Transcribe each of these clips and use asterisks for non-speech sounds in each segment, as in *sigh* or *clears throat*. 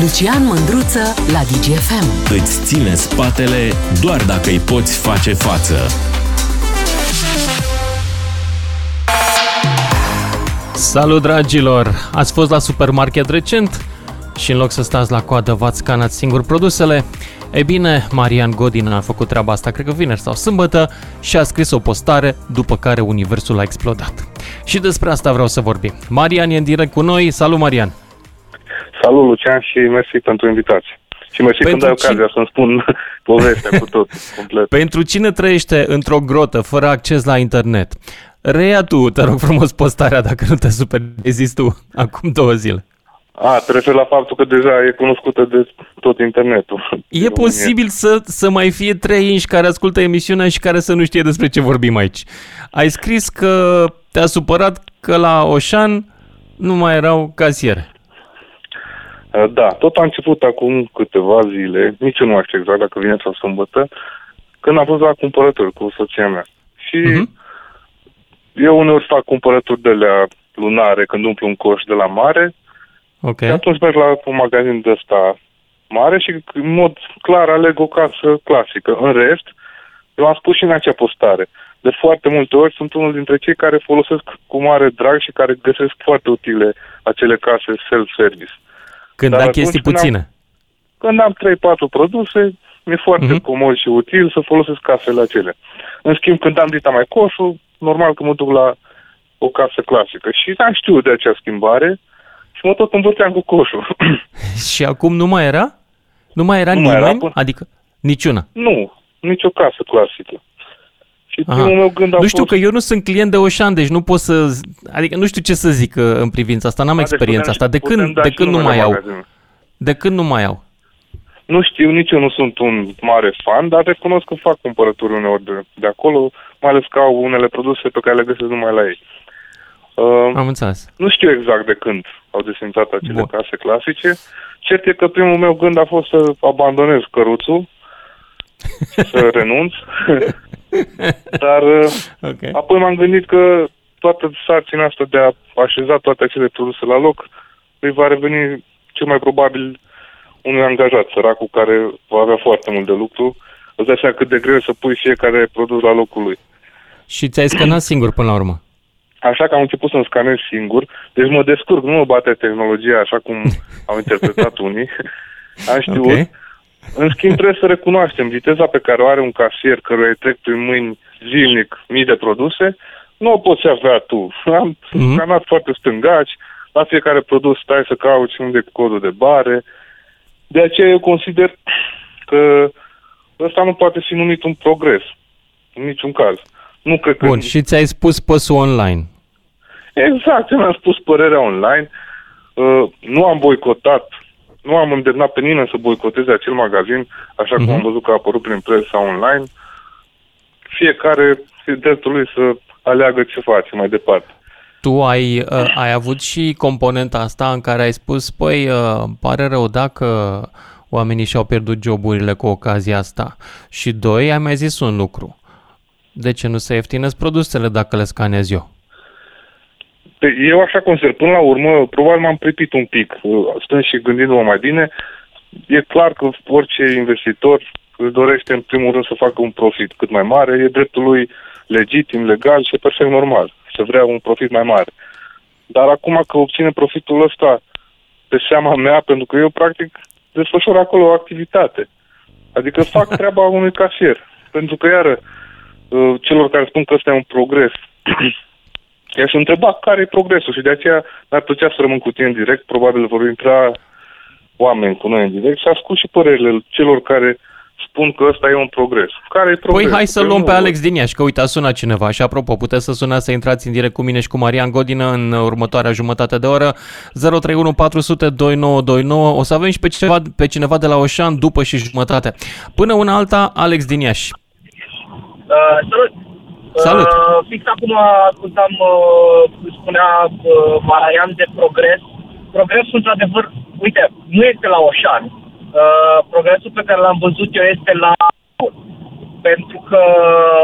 Lucian Mândruță la DGFM. Îți ține spatele doar dacă îi poți face față. Salut dragilor! Ați fost la supermarket recent și în loc să stați la coadă v-ați scanat singur produsele? Ei bine, Marian Godin a făcut treaba asta, cred că vineri sau sâmbătă, și a scris o postare, după care universul a explodat. Și despre asta vreau să vorbim. Marian e în direct cu noi. Salut, Marian! Salut, Lucian, și mersi pentru invitație. Și mersi Pentru când ai cine- ocazia să-mi spun *laughs* povestea cu tot, complet. Pentru cine trăiește într-o grotă fără acces la internet, reia tu, te rog frumos, postarea dacă nu te super zis tu *laughs* acum două zile. A, te referi la faptul că deja e cunoscută de tot internetul. E *laughs* Din România. posibil să, să mai fie trei inși care ascultă emisiunea și care să nu știe despre ce vorbim aici. Ai scris că te-a supărat că la Oșan nu mai erau casiere. Uh, Da, tot a început acum câteva zile, nici eu nu mai știu exact dacă vine sau sâmbătă, când am fost la cumpărături cu soția mea. Și Mhm. eu uneori fac cumpărături de la lunare când umplu un coș de la mare Ok. Și atunci merg la un magazin de ăsta mare și în mod clar aleg o casă clasică. În rest, eu am spus și în acea postare, de foarte multe ori sunt unul dintre cei care folosesc cu mare drag și care găsesc foarte utile acele case self-service. Când Dar ai atunci chestii când am- puține. Când am 3-4 produse, mi-e foarte Mhm. uh-huh. comod și util să folosesc casele acelea. În schimb, când am dita mai coșul, normal că mă duc la o casă clasică. Și n-am știut de acea schimbare și mă tot învârteam cu coșul. *clears throat* Și acum nu mai era? Nu mai era Nu mai era nimeni? până- Adică niciuna. Nu, nicio casă clasică. Și Aha. primul meu gând a Nu știu fost... că eu nu sunt client de Oșan, deci nu pot să... z- Adică nu știu ce să zic uh, în privința asta, n-am Da, deci experiența putem- asta. De putem când, da de și când nu numele mai au? magazinului. De când nu mai au? Nu știu, nici eu nu sunt un mare fan, dar recunosc că fac cumpărături uneori de, de acolo, mai ales că au unele produse pe care le găsesc numai la ei. Uh, Am înțeles. nu știu exact de când au desfințat acele Bun. case clasice. Cert e că primul meu gând a fost să abandonez căruțul, să *laughs* renunț, *laughs* dar uh, Ok. Apoi m-am gândit că toată sarcina asta de a așeza toate acele produse la loc îi va reveni cel mai probabil unui angajat săracul care va avea foarte mult de lucru. Îți dai seama cât de greu e să pui fiecare produs la locul lui. Și ți-ai scanat singur până la urmă. Așa că am început să-mi scanez singur, deci mă descurc, nu mă bate tehnologia așa cum au *laughs* interpretat unii. Am știut. Ok. În schimb, trebuie să recunoaștem viteza pe care o are un casier căruia îi trec prin mâini zilnic mii de produse, nu o poți avea tu. Am Mhm. scanat foarte stângaci, la fiecare produs stai să cauți unde e codul de bare. De aceea eu consider că ăsta nu poate fi numit un progres, în niciun caz. Nu cred că... Bun, și ți-ai spus păsul online. Exact, eu mi-am spus părerea online. Uh, nu am boicotat, nu am îndemnat pe nimeni să boicoteze acel magazin, așa cum Mhm. am văzut că a apărut prin presa online. Fiecare e dreptul lui să aleagă ce face mai departe. Tu ai, uh, ai avut și componenta asta în care ai spus, păi, uh, pare rău dacă oamenii și-au pierdut joburile cu ocazia asta. Și doi, ai mai zis un lucru. De ce nu se ieftinesc produsele dacă le scanez eu? Pe- Eu așa consider, până la urmă, probabil m-am pripit un pic, uh, stând și gândindu-mă mai bine, e clar că orice investitor își dorește în primul rând să facă un profit cât mai mare, e dreptul lui legitim, legal și e perfect normal să vrea un profit mai mare. Dar acum că obține profitul ăsta pe seama mea, pentru că eu practic desfășor acolo o activitate. Adică fac *laughs* treaba unui casier. Pentru că, iară, uh, celor care spun că ăsta e un progres, I-aș întreba care e progresul și de aceea mi-ar plăcea să rămân cu tine în direct. Probabil vor intra oameni cu noi în direct și ascult și părerile celor care spun că ăsta e un progres. Care e progresul? Păi hai să Eu luăm nu pe văd. Alex din Iași, că uite, a sunat cineva și apropo, puteți să sunați să intrați în direct cu mine și cu Marian Godină în următoarea jumătate de oră 031 400 2929. O să avem și pe cineva, pe cineva de la Oșan după și jumătate. Până una alta, Alex din Iași. Uh, salut! Salut. Uh, fix acum ascultam, uh, spunea uh, Maraian de progres. Progresul, într-adevăr, uite, nu este la Oșan. Uh, progresul pe care l-am văzut eu este la pentru că...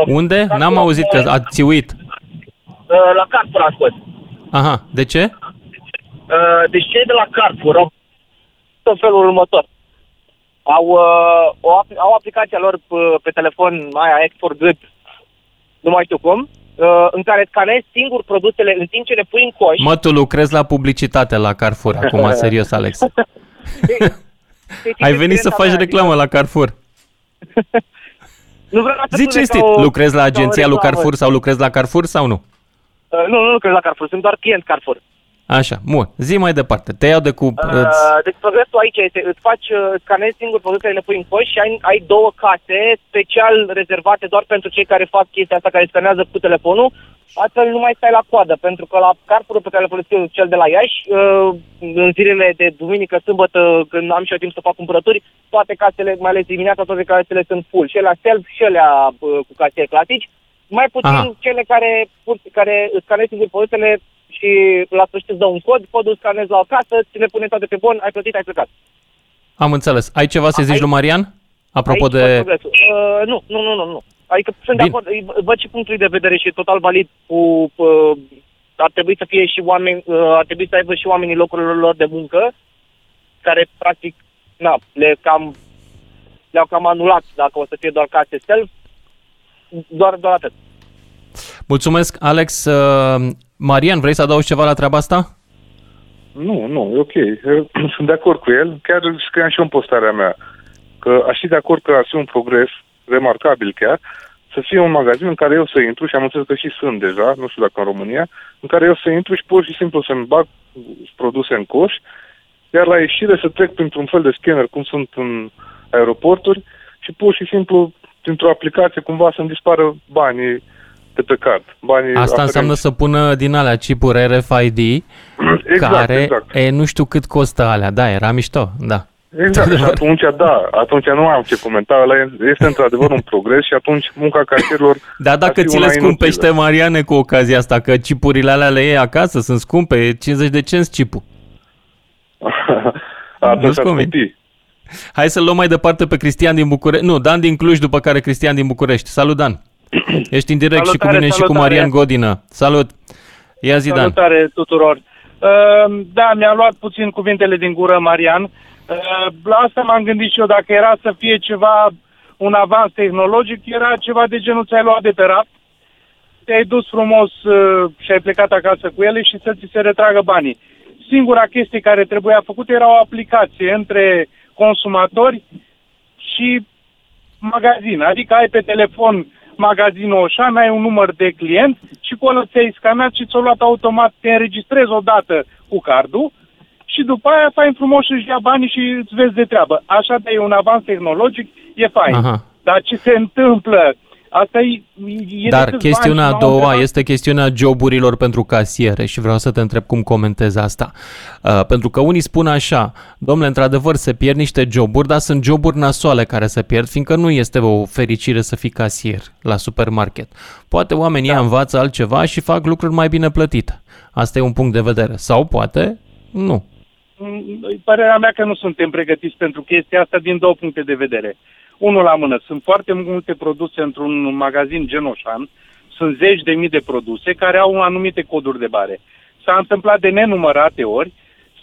Unde? N-am auzit că ați țiuit. Uh, la Carrefour am spus. Aha, de ce? Uh, deci cei de la Carrefour au constă în felul următor. Au, uh, o, au aplicația lor pe, pe telefon, aia Act for Good, nu mai știu cum, uh, în care scanezi singur produsele în timp ce le pui în coș. Mă, tu lucrezi la publicitate la Carrefour, *laughs* acum serios, Alex. Ai venit să faci reclamă la Carrefour. *laughs* nu vreau să Zici cinstit, o, lucrezi la agenția lui reclamă. Carrefour sau lucrezi la Carrefour sau nu? Uh, nu, nu lucrez la Carrefour, sunt doar client Carrefour. Așa, bun. Zi mai departe. Te iau de cu... îți- Uh, deci progresul aici este, îți faci, uh, scanezi singur produsele, le pui în coș și ai, ai două case special rezervate doar pentru cei care fac chestia asta, care scanează cu telefonul, astfel nu mai stai la coadă, pentru că la Carrefour pe care le folosesc eu, cel de la Iași, uh, în zilele de duminică, sâmbătă, când am și eu timp să fac cumpărături, toate casele, mai ales dimineața, toate casele sunt full, și alea self și alea uh, cu casier clasici, mai puțin Aha. cele care, pur- care scanezi singur produsele și la sfârșit îți dă un cod, codul scanezi la o casă, ți le pune toate pe bon, ai plătit, ai plecat. Am înțeles. Ai ceva să A, zici ai- lui Marian? Apropo Aici de... fac progresul. Uh, nu, nu, nu, nu, nu. Adică sunt Bine. de acord, îi- văd și punctul de vedere și e total valid cu... Uh, ar trebui să fie și oameni, uh, ar trebui să aibă și oamenii locurilor lor de muncă, care practic, na, le cam, le-au cam anulat dacă o să fie doar case self, doar, doar atât. Mulțumesc, Alex. Uh, Marian, vrei să adaugi ceva la treaba asta? Nu, nu, e ok. Eu *clears throat* Sunt de acord cu el. Chiar scriam și eu în postarea mea că aș fi de acord că ar fi un progres remarcabil chiar să fie un magazin în care eu să intru și am înțeles că și sunt deja, nu știu dacă în România, în care eu să intru și pur și simplu să-mi bag produse în coș, iar la ieșire să trec printr-un fel de scanner, cum sunt în aeroporturi, și pur și simplu, printr-o aplicație, cumva să-mi dispară banii de pe card. Banii Asta înseamnă aferenți. să pună din alea chipuri RFID, exact, care exact. E, nu știu cât costă alea. Da, era mișto, da. Exact, *laughs* și atunci da, atunci nu am ce comenta, ăla este într-adevăr un progres și atunci munca casierilor Dar ar dacă fi ți una le scumpește inutilă. Mariane cu ocazia asta, că chipurile alea le iei acasă, sunt scumpe, e 50 de cenți chipul. *laughs* Atunci Nu-ți ar convine. scumpi. Hai să-l luăm mai departe pe Cristian din București. Nu, Dan din Cluj, după care Cristian din București. Salut, Dan! *clears throat* Ești în direct și cu Salutare, mine și cu salutare. Marian Godină. Salut! Ia zi, Dan. Salutare tuturor. Uh, Da, mi-a luat puțin cuvintele din gură, Marian. Uh, La asta m-am gândit și eu, dacă era să fie ceva, un avans tehnologic, era ceva de genul ți-ai luat de pe raft, te-ai dus frumos uh, și ai plecat acasă cu ele și să ți se retragă banii. Singura chestie care trebuia făcută era o aplicație între consumatori și magazin. Adică ai pe telefon magazinul Oșan, ai un număr de client și cu ăla ți-ai scanat și ți-o luat automat, te înregistrezi odată cu cardul și după aia fain frumos și își ia banii și îți vezi de treabă. Așa de e un avans tehnologic, e fain. Aha. Dar ce se întâmplă? Asta e, e Dar de câțiva chestiunea ani a și m-au doua întrebat- este chestiunea joburilor pentru casiere și vreau să te întreb cum comentezi asta. Uh, pentru că unii spun așa, domnule, într-adevăr se pierd niște joburi, dar sunt joburi nasoale care se pierd, fiindcă nu este o fericire să fii casier la supermarket. Poate oamenii da. învață altceva și fac lucruri mai bine plătite. Asta e un punct de vedere. Sau poate nu. Mm, Părerea mea că nu suntem pregătiți pentru chestia asta din două puncte de vedere. Unul la mână, sunt foarte multe produse într-un magazin genoșan, sunt zeci de mii de produse care au anumite coduri de bare. S-a întâmplat de nenumărate ori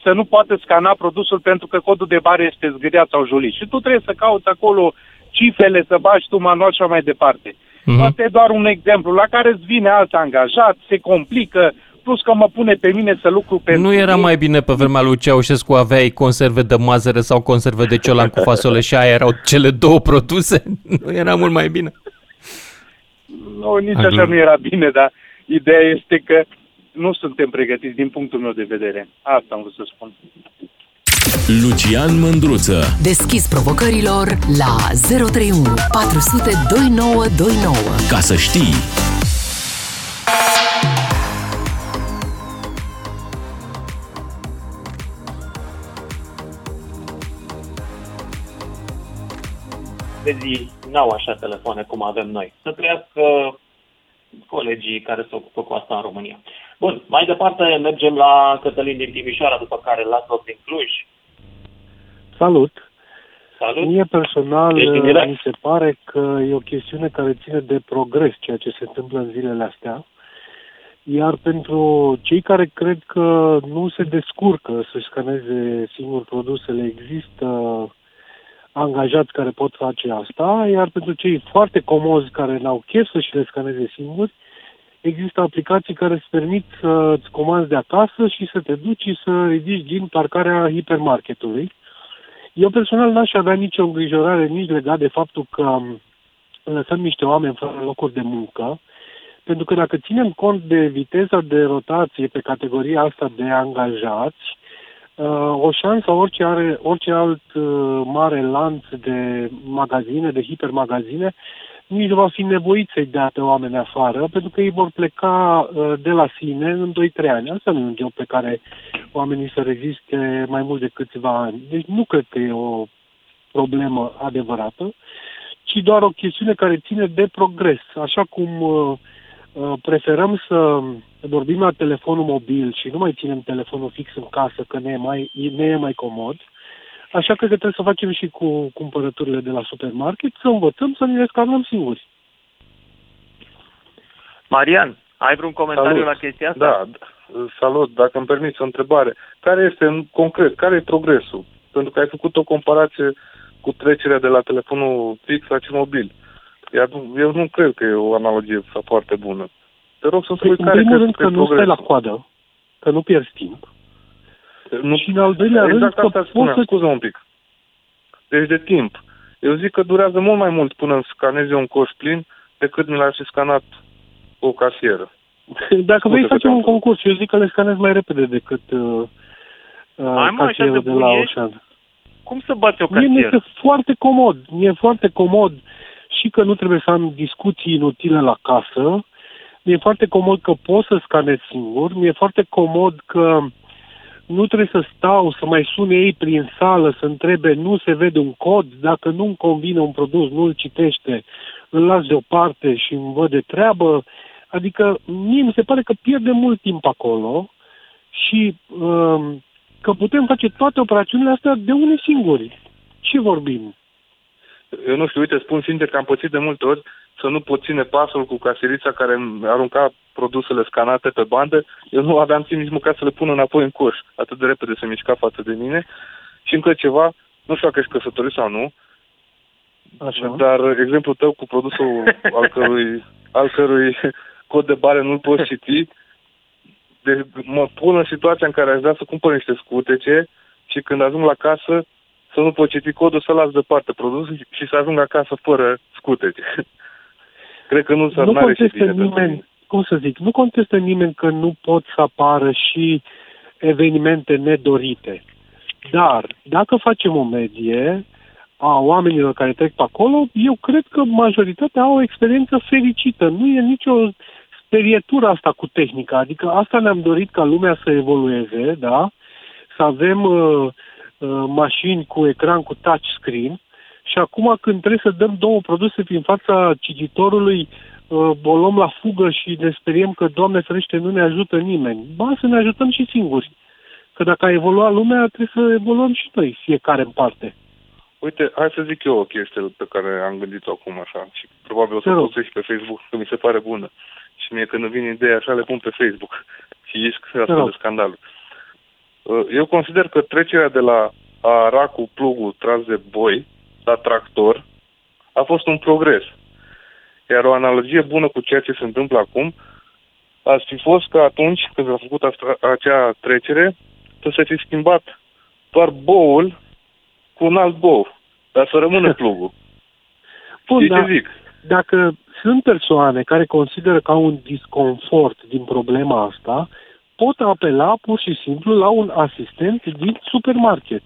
să nu poată scana produsul pentru că codul de bare este zgâriat sau jolit. Și tu trebuie să cauți acolo cifrele, să bagi tu manual și așa mai departe. Mhm. Mm-hmm. Asta e doar un exemplu la care îți vine alt angajat, se complică, plus că mă pune pe mine să lucru pentru Nu era ei. mai bine pe vremea lui Ceaușescu aveai conserve de mazăre sau conserve de ciolan cu fasole și aia erau cele două produse? *laughs* Nu era mult mai bine? Nu, nici Aglu- așa nu era bine, dar ideea este că nu suntem pregătiți din punctul meu de vedere. Asta am vrut să spun. Lucian Mândruță. Deschis provocărilor la 031 400 2929. Ca să știi. De zi n-au așa telefoane cum avem noi. Să trăiască colegii care se ocupă cu asta în România. Bun, mai departe mergem la Cătălin din Timișoara, după care Laslo din Cluj. Salut! Salut! Mie personal Ești în direct. mi se pare că e o chestiune care ține de progres ceea ce se întâmplă în zilele astea Iar pentru cei care cred că nu se descurcă să scaneze singur produsele, există angajați care pot face asta, iar pentru cei foarte comozi care n-au chef să și le scaneze singuri, există aplicații care îți permit să-ți comanzi de acasă și să te duci și să ridici din parcarea hipermarketului. Eu personal n-aș avea nicio îngrijorare nici legat de faptul că lăsăm niște oameni fără locuri de muncă, pentru că dacă ținem cont de viteza de rotație pe categoria asta de angajați, uh, o șansă orice, are, orice alt uh, mare lanț de magazine, de hipermagazine, nici nu va fi nevoit să-i dea pe oameni afară, pentru că ei vor pleca uh, de la sine în 2-3 ani. Asta nu e un job pe care oamenii să reziste mai mult de câțiva ani. Deci nu cred că e o problemă adevărată, ci doar o chestiune care ține de progres. Așa cum uh, uh, preferăm să vorbim la telefonul mobil și nu mai ținem telefonul fix în casă, că ne e mai, ne e mai comod, Așa că trebuie să facem și cu cumpărăturile de la supermarket, să învățăm să ne le scanăm singuri. Marian, ai vreun comentariu Salut. la chestia asta? Da, salut, dacă îmi permiți o întrebare. Care este, în concret, care e progresul? Pentru că ai făcut o comparație cu trecerea de la telefonul fix la cel mobil. Iar nu- eu nu cred că e o analogie foarte bună. Te rog să-mi Păi, spui în care primul crezi rând că e că nu stai la progresul. coadă, că nu pierzi timp. Nu, Și în al doilea rând exact că asta poți spuneam, să... scuză un pic. Deci de timp. Eu zic că durează mult mai mult până îmi scanez eu un coș plin decât mi l-ar fi scanat o casieră. *laughs* Dacă vrei că facem te-am un concurs, eu zic că le scanez mai repede decât uh, uh, Hai, mă, așa casierul de de bun la ești? Ocean. Cum să bați o Mie mi casieră? este foarte comod. Mi-e foarte comod și că nu trebuie să am discuții inutile la casă. Mi-e foarte comod că pot să scanez singur. Mi-e foarte comod că nu trebuie să stau să mai sune ei prin sală să întrebe nu se vede un cod, dacă nu-mi convine un produs, nu-l citește, îl las deoparte și îmi văd de treabă. Adică mie mi se pare că pierde mult timp acolo și um, că putem face toate operațiunile astea de unii singuri. Ce vorbim? Eu nu știu, uite, spun sincer că am pățit de multe ori să nu pot ține pasul cu caserița care îmi arunca produsele scanate pe bandă. Eu nu aveam timp nici măcar să le pun înapoi în coș. Atât de repede se mișca față de mine. Și încă ceva, nu știu dacă ești căsătorit sau nu, Așa. dar exemplul tău cu produsul *laughs* al cărui, al cărui cod de bare nu-l poți citi, de, mă pun în situația în care aș vrea să cumpăr niște scutece și când ajung la casă să nu pot citi codul, să las deoparte produsul și să ajung acasă fără scutece. *laughs* Cred că nu s-ar nu n-are și contestă bine pentru mine. nimeni, cum să zic, nu contestă nimeni că nu pot să apară și evenimente nedorite. Dar, dacă facem o medie a oamenilor care trec pe acolo, eu cred că majoritatea au o experiență fericită. Nu e nicio sperietură asta cu tehnica. Adică asta ne-am dorit ca lumea să evolueze, da? Să avem uh, uh, mașini cu ecran cu touchscreen și acum când trebuie să dăm două produse prin fața cititorului, uh, o luăm la fugă și ne speriem că, Doamne ferește, nu ne ajută nimeni. Ba, să ne ajutăm și singuri. Că dacă a evoluat lumea, trebuie să evoluăm și noi, fiecare în parte. Uite, hai să zic eu o chestie pe care am gândit-o acum așa și probabil o să Te rog. postez și pe Facebook, că mi se pare bună. Și mie când îmi vine ideea așa, le pun pe Facebook *laughs* și ești asta rog. de scandal. Uh, Eu consider că trecerea de la a ara cu plugul tras de boi la tractor a fost un progres. Iar o analogie bună cu ceea ce se întâmplă acum ar fi fost că atunci când s-a făcut asta, acea trecere, să se fi schimbat doar boul cu un alt bou, dar să rămână *laughs* plugul. Bun, Știi dar ce zic? dacă sunt persoane care consideră că au un disconfort din problema asta, pot apela pur și simplu la un asistent din supermarket.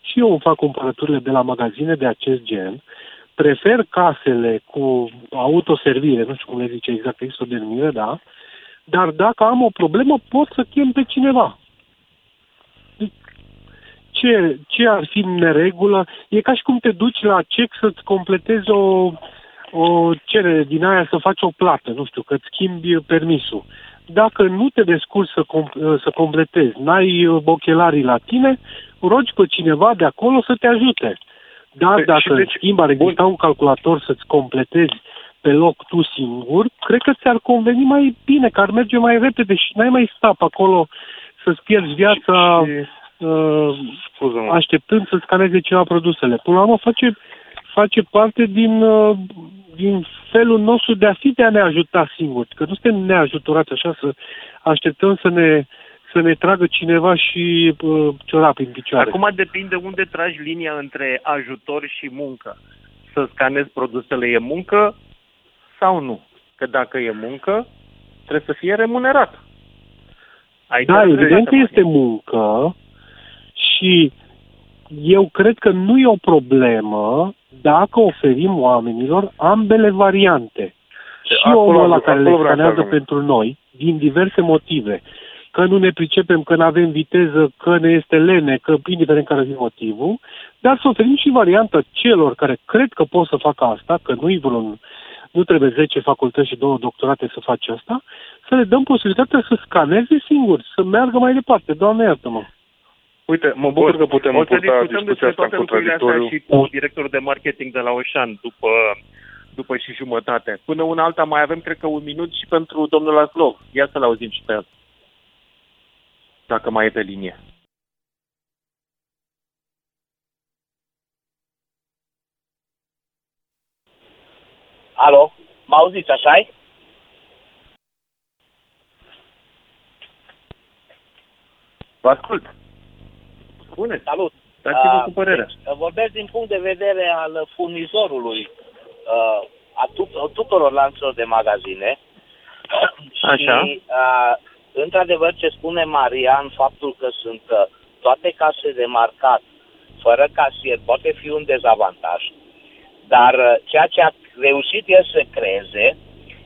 Și eu îmi fac cumpărăturile de la magazine de acest gen. Prefer casele cu autoservire, nu știu cum le zice exact, există o denumire, da? Dar dacă am o problemă, pot să chem pe cineva. Ce, ce ar fi în neregulă? E ca și cum te duci la cec să-ți completezi o, o cerere din aia să faci o plată, nu știu, că-ți schimbi permisul. Dacă nu te descurci să, com- să completezi, n-ai uh, ochelarii la tine, rogi pe cineva de acolo să te ajute. Dar Păi, și dacă, în deci- schimb, ar exista un calculator să-ți completezi pe loc tu singur, cred că ți-ar conveni mai bine, că ar merge mai repede și n-ai mai sta pe acolo să-ți pierzi viața uh, Scuză-mă. așteptând să scaneze ceva produsele. Până la urmă face, face parte din, uh, din felul nostru de a fi de a ne ajuta singuri. Că nu suntem neajuturați așa să așteptăm să ne, să ne tragă cineva și uh, ciorapi în picioare. Acum depinde unde tragi linia între ajutor și muncă. Să scanezi produsele e muncă sau nu? Că dacă e muncă, trebuie să fie remunerat. Ai Da, dreptate, evident că Maria. este muncă și eu cred că nu e o problemă dacă oferim oamenilor ambele variante. Și Acolo omul ăla am- care le acolo vreau să scanează ajung. pentru noi, din diverse motive, că nu ne pricepem, că nu avem viteză, că ne este lene, că indiferent care fi motivul, dar să oferim și varianta celor care cred că pot să facă asta, că nu-i vreun, nu trebuie 10 facultăți și două doctorate să faci asta, să le dăm posibilitatea să scaneze singuri, să meargă mai departe. Doamne iartă-mă! Uite, mă bucur că putem o să purta discutăm discuția despre asta în toate lucrurile astea contradictoriu. și cu directorul de marketing de la Oșan după, după și jumătate. Până una alta mai avem, cred că, un minut și pentru domnul Aslov. Ia să-l auzim și pe el. Dacă mai e pe linie. Alo? Mă auziți, așa -i? Vă ascult. Spune, Salut! dați-vă Ah, cu părerea. deci, vorbesc din punct de vedere al furnizorului uh, a tu- tuturor lanțurilor de magazine. Așa. Și, uh, într-adevăr, ce spune Marian, faptul că sunt uh, toate case de marcat, fără casier, poate fi un dezavantaj. Dar uh, ceea ce a reușit el să creeze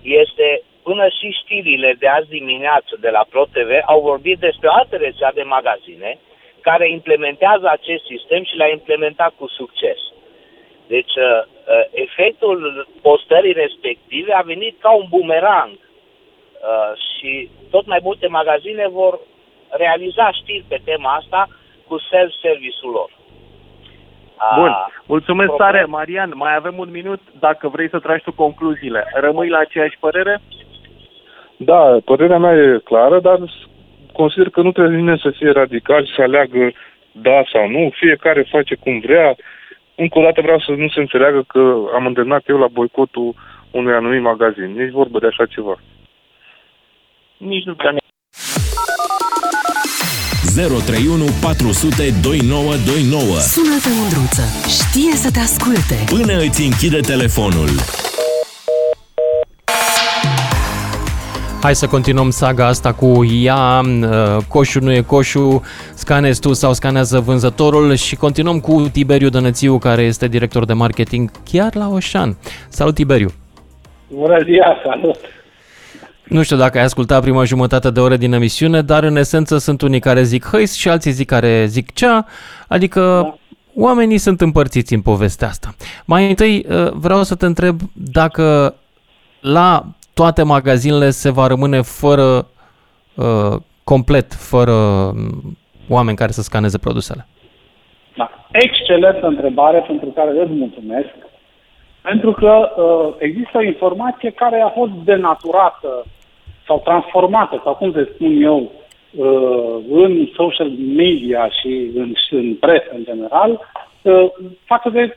este până și știrile de azi dimineață de la ProTV au vorbit despre o altă rețea de magazine care implementează acest sistem și l-a implementat cu succes. Deci, uh, uh, efectul postării respective a venit ca un bumerang uh, și tot mai multe magazine vor realiza știri pe tema asta cu self-service-ul lor. Ah, Bun, mulțumesc problem. tare, Marian. Mai avem un minut dacă vrei să tragi tu concluziile. Rămâi la aceeași părere? Da, părerea mea e clară, dar consider că nu trebuie nimeni să fie radical și să aleagă da sau nu. Fiecare face cum vrea. Încă o dată vreau să nu se înțeleagă că am îndemnat eu la boicotul unui anumit magazin. Nici vorbă de așa ceva. Nici nu prea 031 400 2929 Sună-te, Mândruță. Știe să te asculte. Până îți închide telefonul. Hai să continuăm saga asta cu ea, uh, coșul nu e coșul, scanezi tu sau scanează vânzătorul și continuăm cu Tiberiu Dănățiu, care este director de marketing chiar la Oșan. Salut, Tiberiu! Bună ziua, salut! Nu știu dacă ai ascultat prima jumătate de oră din emisiune, dar în esență sunt unii care zic hăis și alții zic care zic cea, adică da. oamenii sunt împărțiți în povestea asta. Mai întâi uh, vreau să te întreb dacă la toate magazinele se va rămâne fără, uh, complet, fără um, oameni care să scaneze produsele. Da. Excelentă întrebare pentru care îți mulțumesc. Pentru că uh, există o informație care a fost denaturată sau transformată, sau cum să spun eu, uh, în social media și în, și în presă în general, uh, față de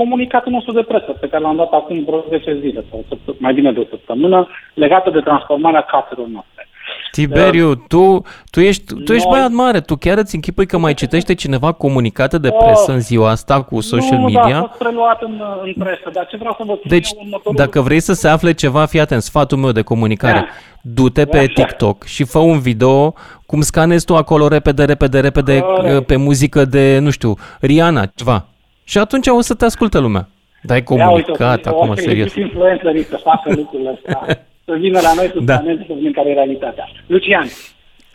comunicatul nostru de presă pe care l-am dat acum vreo 10 zile sau săpt- mai bine de o săptămână legată de transformarea caselor noastre. Tiberiu, tu, tu, ești, tu ești Noi- băiat mare, tu chiar îți închipui că mai citește cineva comunicate de presă în ziua asta cu social nu, da, a media? fost preluat în, în presă, dar ce vreau să vă spun Deci, eu următorul... dacă vrei să se afle ceva, fii atent, sfatul meu de comunicare, Da. du-te pe Așa. TikTok și fă un video cum scanezi tu acolo repede, repede, repede Corect. pe muzică de, nu știu, Rihanna, ceva. Și atunci o să te asculte lumea. Dai comunicat, acum, o, serios. influencerii să facă lucrurile astea, *laughs* să vină la noi să Da. da. să vedem care e realitatea. Lucian,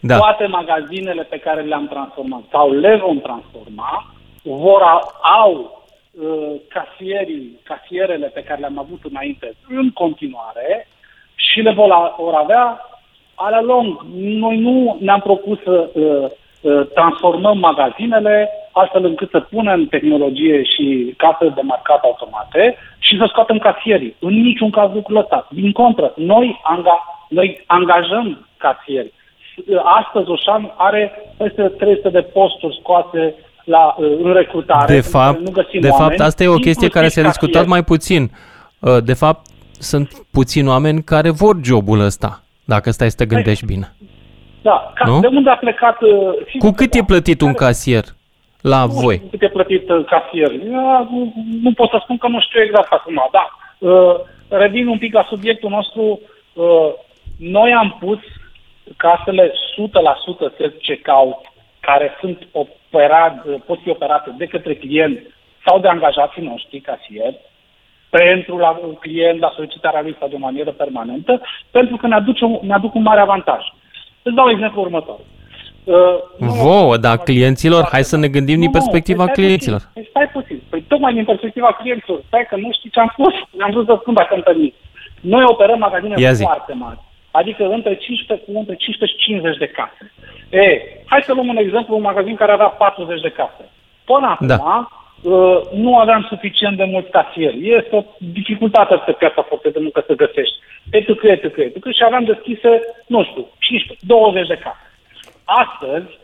Da. toate magazinele pe care le-am transformat sau le vom transforma vor a- au uh, casierii, casierele pe care le-am avut înainte în continuare și le vor, a- vor avea ala lung. Noi nu ne-am propus să uh, uh, transformăm magazinele astfel încât să punem tehnologie și case de marcat automate și să scoatem casierii. În niciun caz lucrul ăsta. Din contră, noi, anga, noi angajăm casieri. Astăzi Oșan are peste 300 de posturi scoase la, în recrutare. De fapt, nu găsim de oameni, fapt, asta e o chestie inclusiv care s-a discutat casieri. mai puțin. Uh, De fapt, sunt puțini oameni care vor jobul ăsta, dacă stai să te gândești bine. Da, ca, Nu? de unde a plecat... uh, sigur Cu că cât da. e plătit un Care- casier la Nu voi? știu cât e plătit uh, casier. Eu, Nu, nu pot să spun că nu știu exact acum, da. Uh, revin un pic la subiectul nostru. Uh, noi am pus casele 100% self-checkout care sunt operat, uh, pot fi operate de către client sau de angajații noștri casieri pentru la client, la solicitarea lui sau de o manieră permanentă, pentru că ne, aduce un, ne aduc un mare avantaj. Îți dau exemplu următor. Uh, noi- Vouă, dar clienților, hai să ne gândim din nu, perspectiva păi stai clienților. Puțin, păi stai puțin. Păi tocmai din perspectiva clienților. Stai că nu știi ce am spus. Am vrut să spun dacă întâlnit. Noi operăm magazine Ia zi. foarte mari. Adică între 15, cu între 15 și 50 de case. E, hai să luăm un exemplu, un magazin care avea 40 de case. Până acum, Da. uh, nu aveam suficient de mulți casieri. Este o dificultate pe piața forței de muncă să găsești. Etc, etc, etc. Și aveam deschise, nu știu, 15, 20 de case. Astăzi,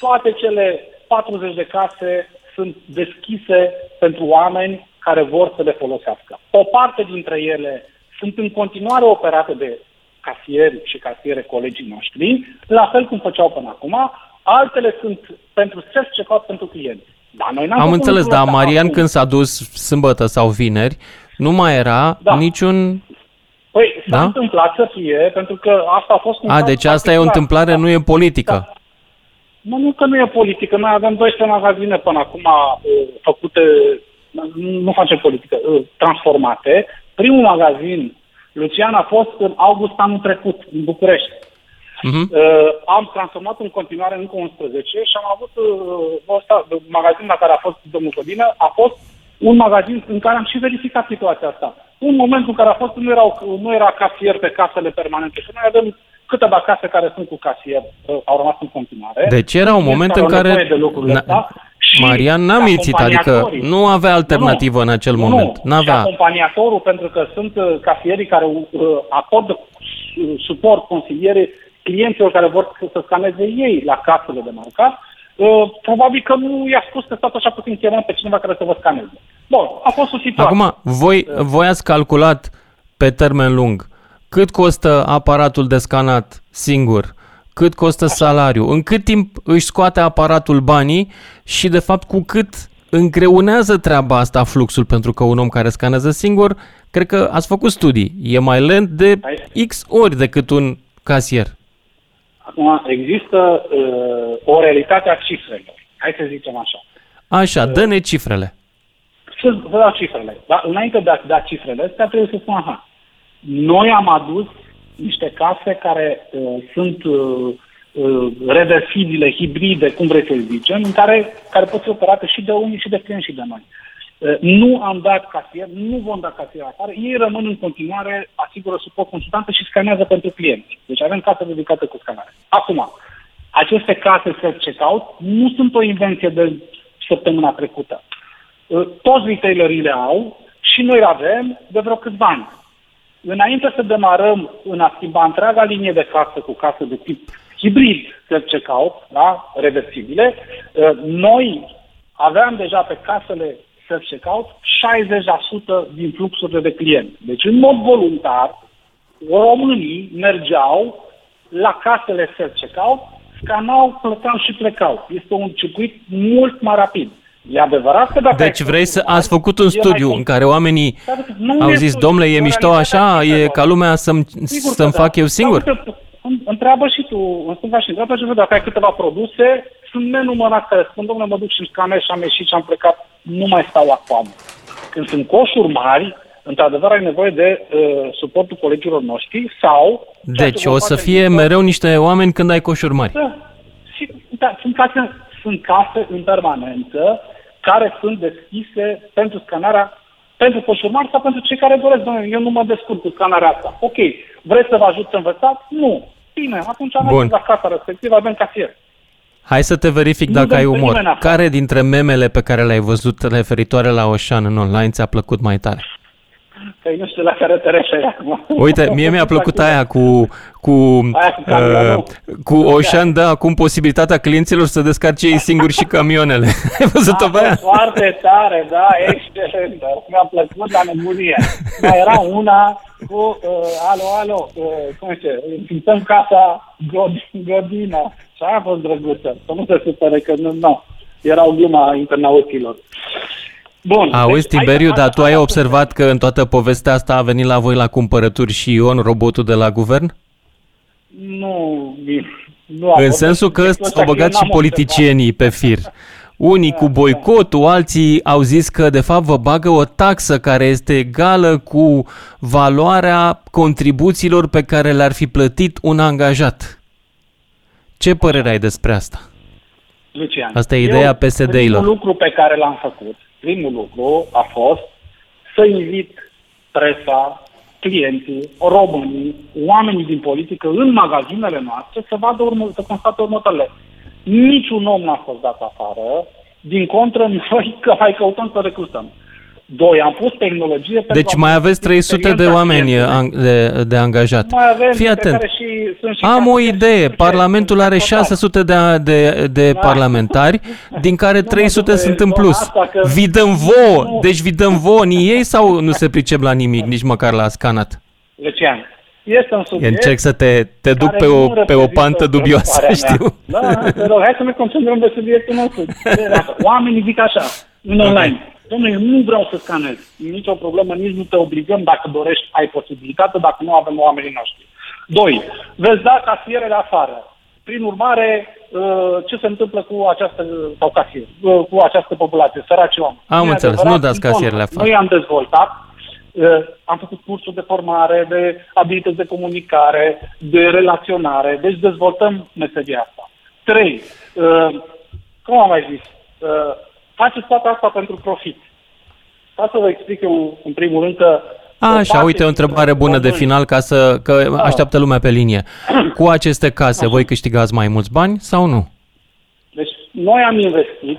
toate cele 40 de case sunt deschise pentru oameni care vor să le folosească. O parte dintre ele sunt în continuare operate de casieri și casiere colegii noștri, la fel cum făceau până acum, altele sunt pentru self-checkout pentru clienți. Dar noi n-am Am făcut înțeles, lucrul dar ăsta Marian acum. când s-a dus sâmbătă sau vineri, nu mai era Da. niciun... Păi s-a Da? întâmplat să fie, pentru că asta a fost un A, caz deci asta e o particular. întâmplare, Da. nu e politică. Da. Mă, nu că nu e politică. Noi avem 12 magazine până acum uh, făcute, nu facem politică, uh, transformate. Primul magazin, Lucian, a fost în august anul trecut, în București. Mhm. Uh, am transformat în continuare încă 11 și am avut uh, ăsta, magazin la care a fost domnul Codină, a fost un magazin în care am și verificat situația asta. În momentul în care a fost, nu, erau, nu era casier pe casele permanente și noi avem câteva case care sunt cu casier, uh, au rămas în continuare. Deci era un Este moment o în care nevoie de lucrul Na- ăsta și Marian n-a mințit, adică acompaniatorii- nu avea alternativă în acel nu, moment. Nu, N-avea. și acompaniatorul, pentru că sunt uh, casierii care uh, acordă uh, suport, consiliere clienților care vor să scaneze ei la casele de marcat, uh, probabil că nu i-a spus că stați așa puțin chemăm pe cineva care să vă scaneze. Bun, a fost o situație. Acum, voi, voi ați calculat pe termen lung cât costă aparatul de scanat singur, cât costă salariu, în cât timp își scoate aparatul banii și, de fapt, cu cât îngreunează treaba asta fluxul, pentru că un om care scanează singur, cred că ați făcut studii, e mai lent de X ori decât un casier. Acum, există uh, o realitate a cifrelor. Hai să zicem așa. Așa, dă-ne cifrele. Să vă dau cifrele. Dar înainte de a da cifrele astea, trebuie să spun așa. Noi am adus niște case care uh, sunt uh, uh, reversibile, hibride, cum vreți să zicem, în care, care pot fi operate și de unii și de clienți și de noi. Uh, nu am dat casier, nu vom da casier afară, ei rămân în continuare, asigură suport consultantă și scanează pentru clienți. Deci avem case dedicate cu scanare. Acum, aceste case self-checkout nu sunt o invenție de săptămâna trecută. Uh, Toți retailerii le au și noi le avem de vreo câțiva ani. Înainte să demarăm în a schimba întreaga linie de casă cu casă de tip hibrid self-checkout, da, reversibile, uh, noi aveam deja pe casele self-checkout 60% din fluxurile de clienți. Deci, în mod voluntar, românii mergeau la casele self-checkout, scanau, plăteau și plecau. Este un circuit mult mai rapid. E adevărat că dacă Deci ai vrei să făcut ați făcut un e mai studiu în compl- care oamenii Dar nu au e zis, studiu, domnule, e e o mișto realitate a așa, e cifrelor." ca lumea să-mi, Sigur să-mi că fac da. eu singur? Dar uite, Întreabă și tu, îmi spun și întreabă și tu dacă ai câteva produse, sunt nenumărat care spun, domnule, mă duc și scanez și am ieșit și am plecat, nu mai stau la coamă. Când sunt coșuri mari, într-adevăr ai nevoie de uh, suportul colegilor noștri sau... ceea Deci ce o vom să face fie în viitor- mereu niște oameni când ai coșuri mari. Da, și, da, sunt, case, sunt case în permanență care sunt deschise pentru scanarea pentru coșuri mari sau pentru cei care doresc. Doamne, eu nu mă descurc cu scanarea asta. Ok, vreți să vă ajut să învățați? Nu. Bine, atunci Bun. mergeți la casa respectivă, avem casier. Hai să te verific Nu dacă dăm ai pe umor. nimeni afară. Care dintre memele pe care le-ai văzut referitoare la Oșan în online ți-a plăcut mai tare? Păi nu știu la care te referi *laughs* acum. Uite, mie mi-a plăcut aia cu cu, Aia cu camionul. uh, cu Oșan dă acum posibilitatea clienților să descarce ei singuri și camioanele. *laughs* Ai văzut-o pe A aia? fost foarte tare, da, excelent. Mi-a plăcut la nebunie. Mai era una cu, uh, alo, alo, uh, cum zice, înființăm casa God- Godina. Și aia a fost drăguță. Să nu se supere că nu, nu. Era o glumă a internautilor. Bun. Auzi, deci, Tiberiu, aici- dar tu ai aici- observat că în toată povestea asta a venit la voi la cumpărături și Ion, robotul de la guvern? Nu, nu a În fost. sensul că Ăsta s-au eu băgat și n-am politicienii pe fir. Unii cu boicotul, alții au zis că de fapt vă bagă o taxă care este egală cu valoarea contribuțiilor pe care le-ar fi plătit un angajat. Ce părere ai despre asta? Lucian. Asta e ideea PSD-ilor. Primul lucru pe care l-am făcut, primul lucru a fost să invit presa, clienții, românii, oamenii din politică în magazinele noastre să vadă urmă, să constate următoarele. Niciun om n-a fost dat afară, din contră *laughs* noi că mai căutăm să recrutăm. Doi, am pus tehnologie pentru Deci a mai îmbunătăți aveți 300 de experiența oameni clientului. ang- de, de angajat. Mai avem Fii pe atent. care și, sunt și Am o case- idee. și- Parlamentul are și- 600 de, de, de Da. parlamentari, din care *laughs* Nu mă 300 duc pe sunt în zona plus. asta că- Vi dăm vouă. Nu. Deci vi dăm vouă în ei sau nu se pricep la nimic, nici măcar la scanat? Lucian, este un subiect Încerc să te, te duc care pe o, nu pe o reprezintă pantă dubioasă, preocuparea mea. știu. Da, te rog, hai să ne concentrăm pe subiectul nostru. *laughs* Oamenii zic așa, în online. Domnule, eu nu vreau să scanez. Nici o problemă, nici nu te obligăm dacă dorești, ai posibilitate, dacă nu avem oamenii noștri. Doi, veți da casierele afară. Prin urmare, uh, ce se întâmplă cu această, sau casier, uh, cu această populație, săraci oameni? Am Nu e înțeles, adevărat, nu dați din casierele contră. afară. Noi am dezvoltat, uh, am făcut cursuri de formare, de abilități de comunicare, de relaționare, deci dezvoltăm meseria asta. Trei, uh, cum am mai zis, uh, faceți toată asta pentru profit. Ca să vă explic eu, în primul rând, că Așa, faceți uite o întrebare bună de români. final ca să că Da. așteaptă lumea pe linie. Cu aceste case voi câștigați mai mulți bani sau nu? Deci noi am investit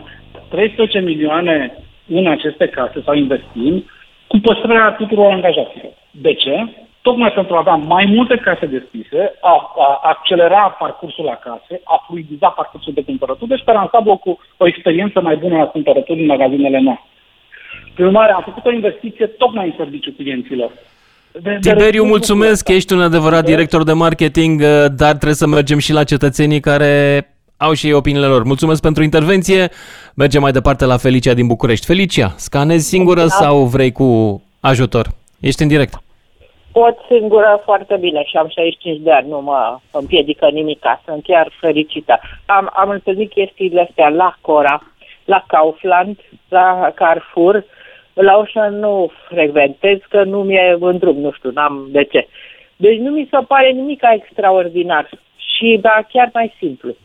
13 milioane în aceste case sau investim cu păstrarea tuturor angajaților. De ce? Tocmai pentru a avea mai multe case deschise, a, a accelera parcursul la case, a fluidiza parcursul de cumpărături, deci pe ansamblu cu o experiență mai bună la cumpărături în magazinele noastre. Prin urmare, am făcut o investiție tocmai în serviciul clienților. De- de Tiberiu, răspunsul mulțumesc ăsta. că ești un adevărat De- director de marketing, uh, dar trebuie să mergem și la cetățenii care au și ei opiniile lor. Mulțumesc pentru intervenție. Mergem mai departe la Felicia din București. Felicia, scanezi singură sau vrei cu ajutor? Ești în direct. Pot singură foarte bine și am 65 de ani, nu mă împiedică nimica, sunt chiar fericită. Am, am întâlnit chestiile astea la Cora, la Kaufland, la Carrefour, la Ocean nu frecventez, că nu mi-e în drum, nu știu, n-am de ce. Deci nu mi se pare nimic extraordinar și da, chiar mai simplu.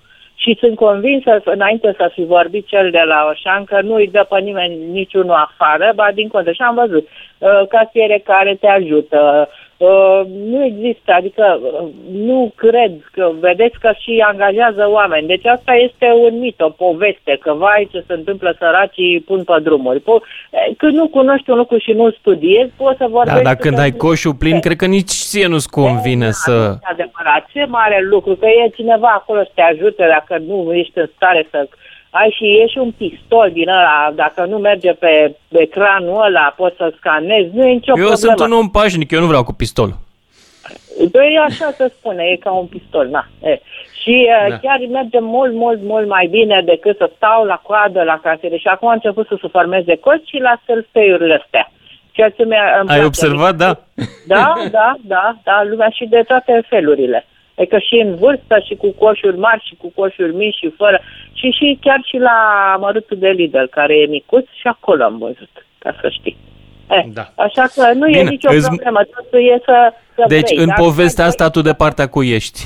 Și sunt convinsă, înainte să fi vorbit cel de la Oșan, că nu îi dă pe nimeni niciunul afară, ba din contră. Și am văzut uh, casiere care te ajută. Uh, nu există, adică uh, nu cred că, vedeți că și angajează oameni. Deci asta este un mit, o poveste, că vai ce se întâmplă săracii pun pe drumuri. Po- eh, când nu cunoști un lucru și nu studiezi, poți să Da, vorbești... dar când că- ai coșul plin, cred că nici ție nu-ți convine da, să... nu e adevărat. Ce mare lucru, că e cineva acolo să te ajute dacă nu ești în stare să... Ai și e și un pistol din ăla, dacă nu merge pe ecranul ăla, poți să scanezi, nu e nicio Eu problemă. sunt un om pașnic, eu nu vreau cu pistol. Păi așa se spune, e ca un pistol, na. E. Și Da. da. chiar merge mult, mult, mult mai bine decât să stau la coadă la casele. Și acum a început să se formeze coți și la self-pay-urile astea. Ceea ce mi-a, îmi Ai place. observat, da? Da, *laughs* da, da, da, lumea și de toate felurile. E că și în vârstă, și cu coșuri mari, și cu coșuri mici, și fără. Și, și chiar și la mărutul de Lidl, care e micuț, și acolo am văzut, ca să știi. Eh, Da. Așa că nu Bine, e nicio îți- problemă, totul e să, să Deci vrei. în Dacă povestea ai- asta tu de partea cu ești.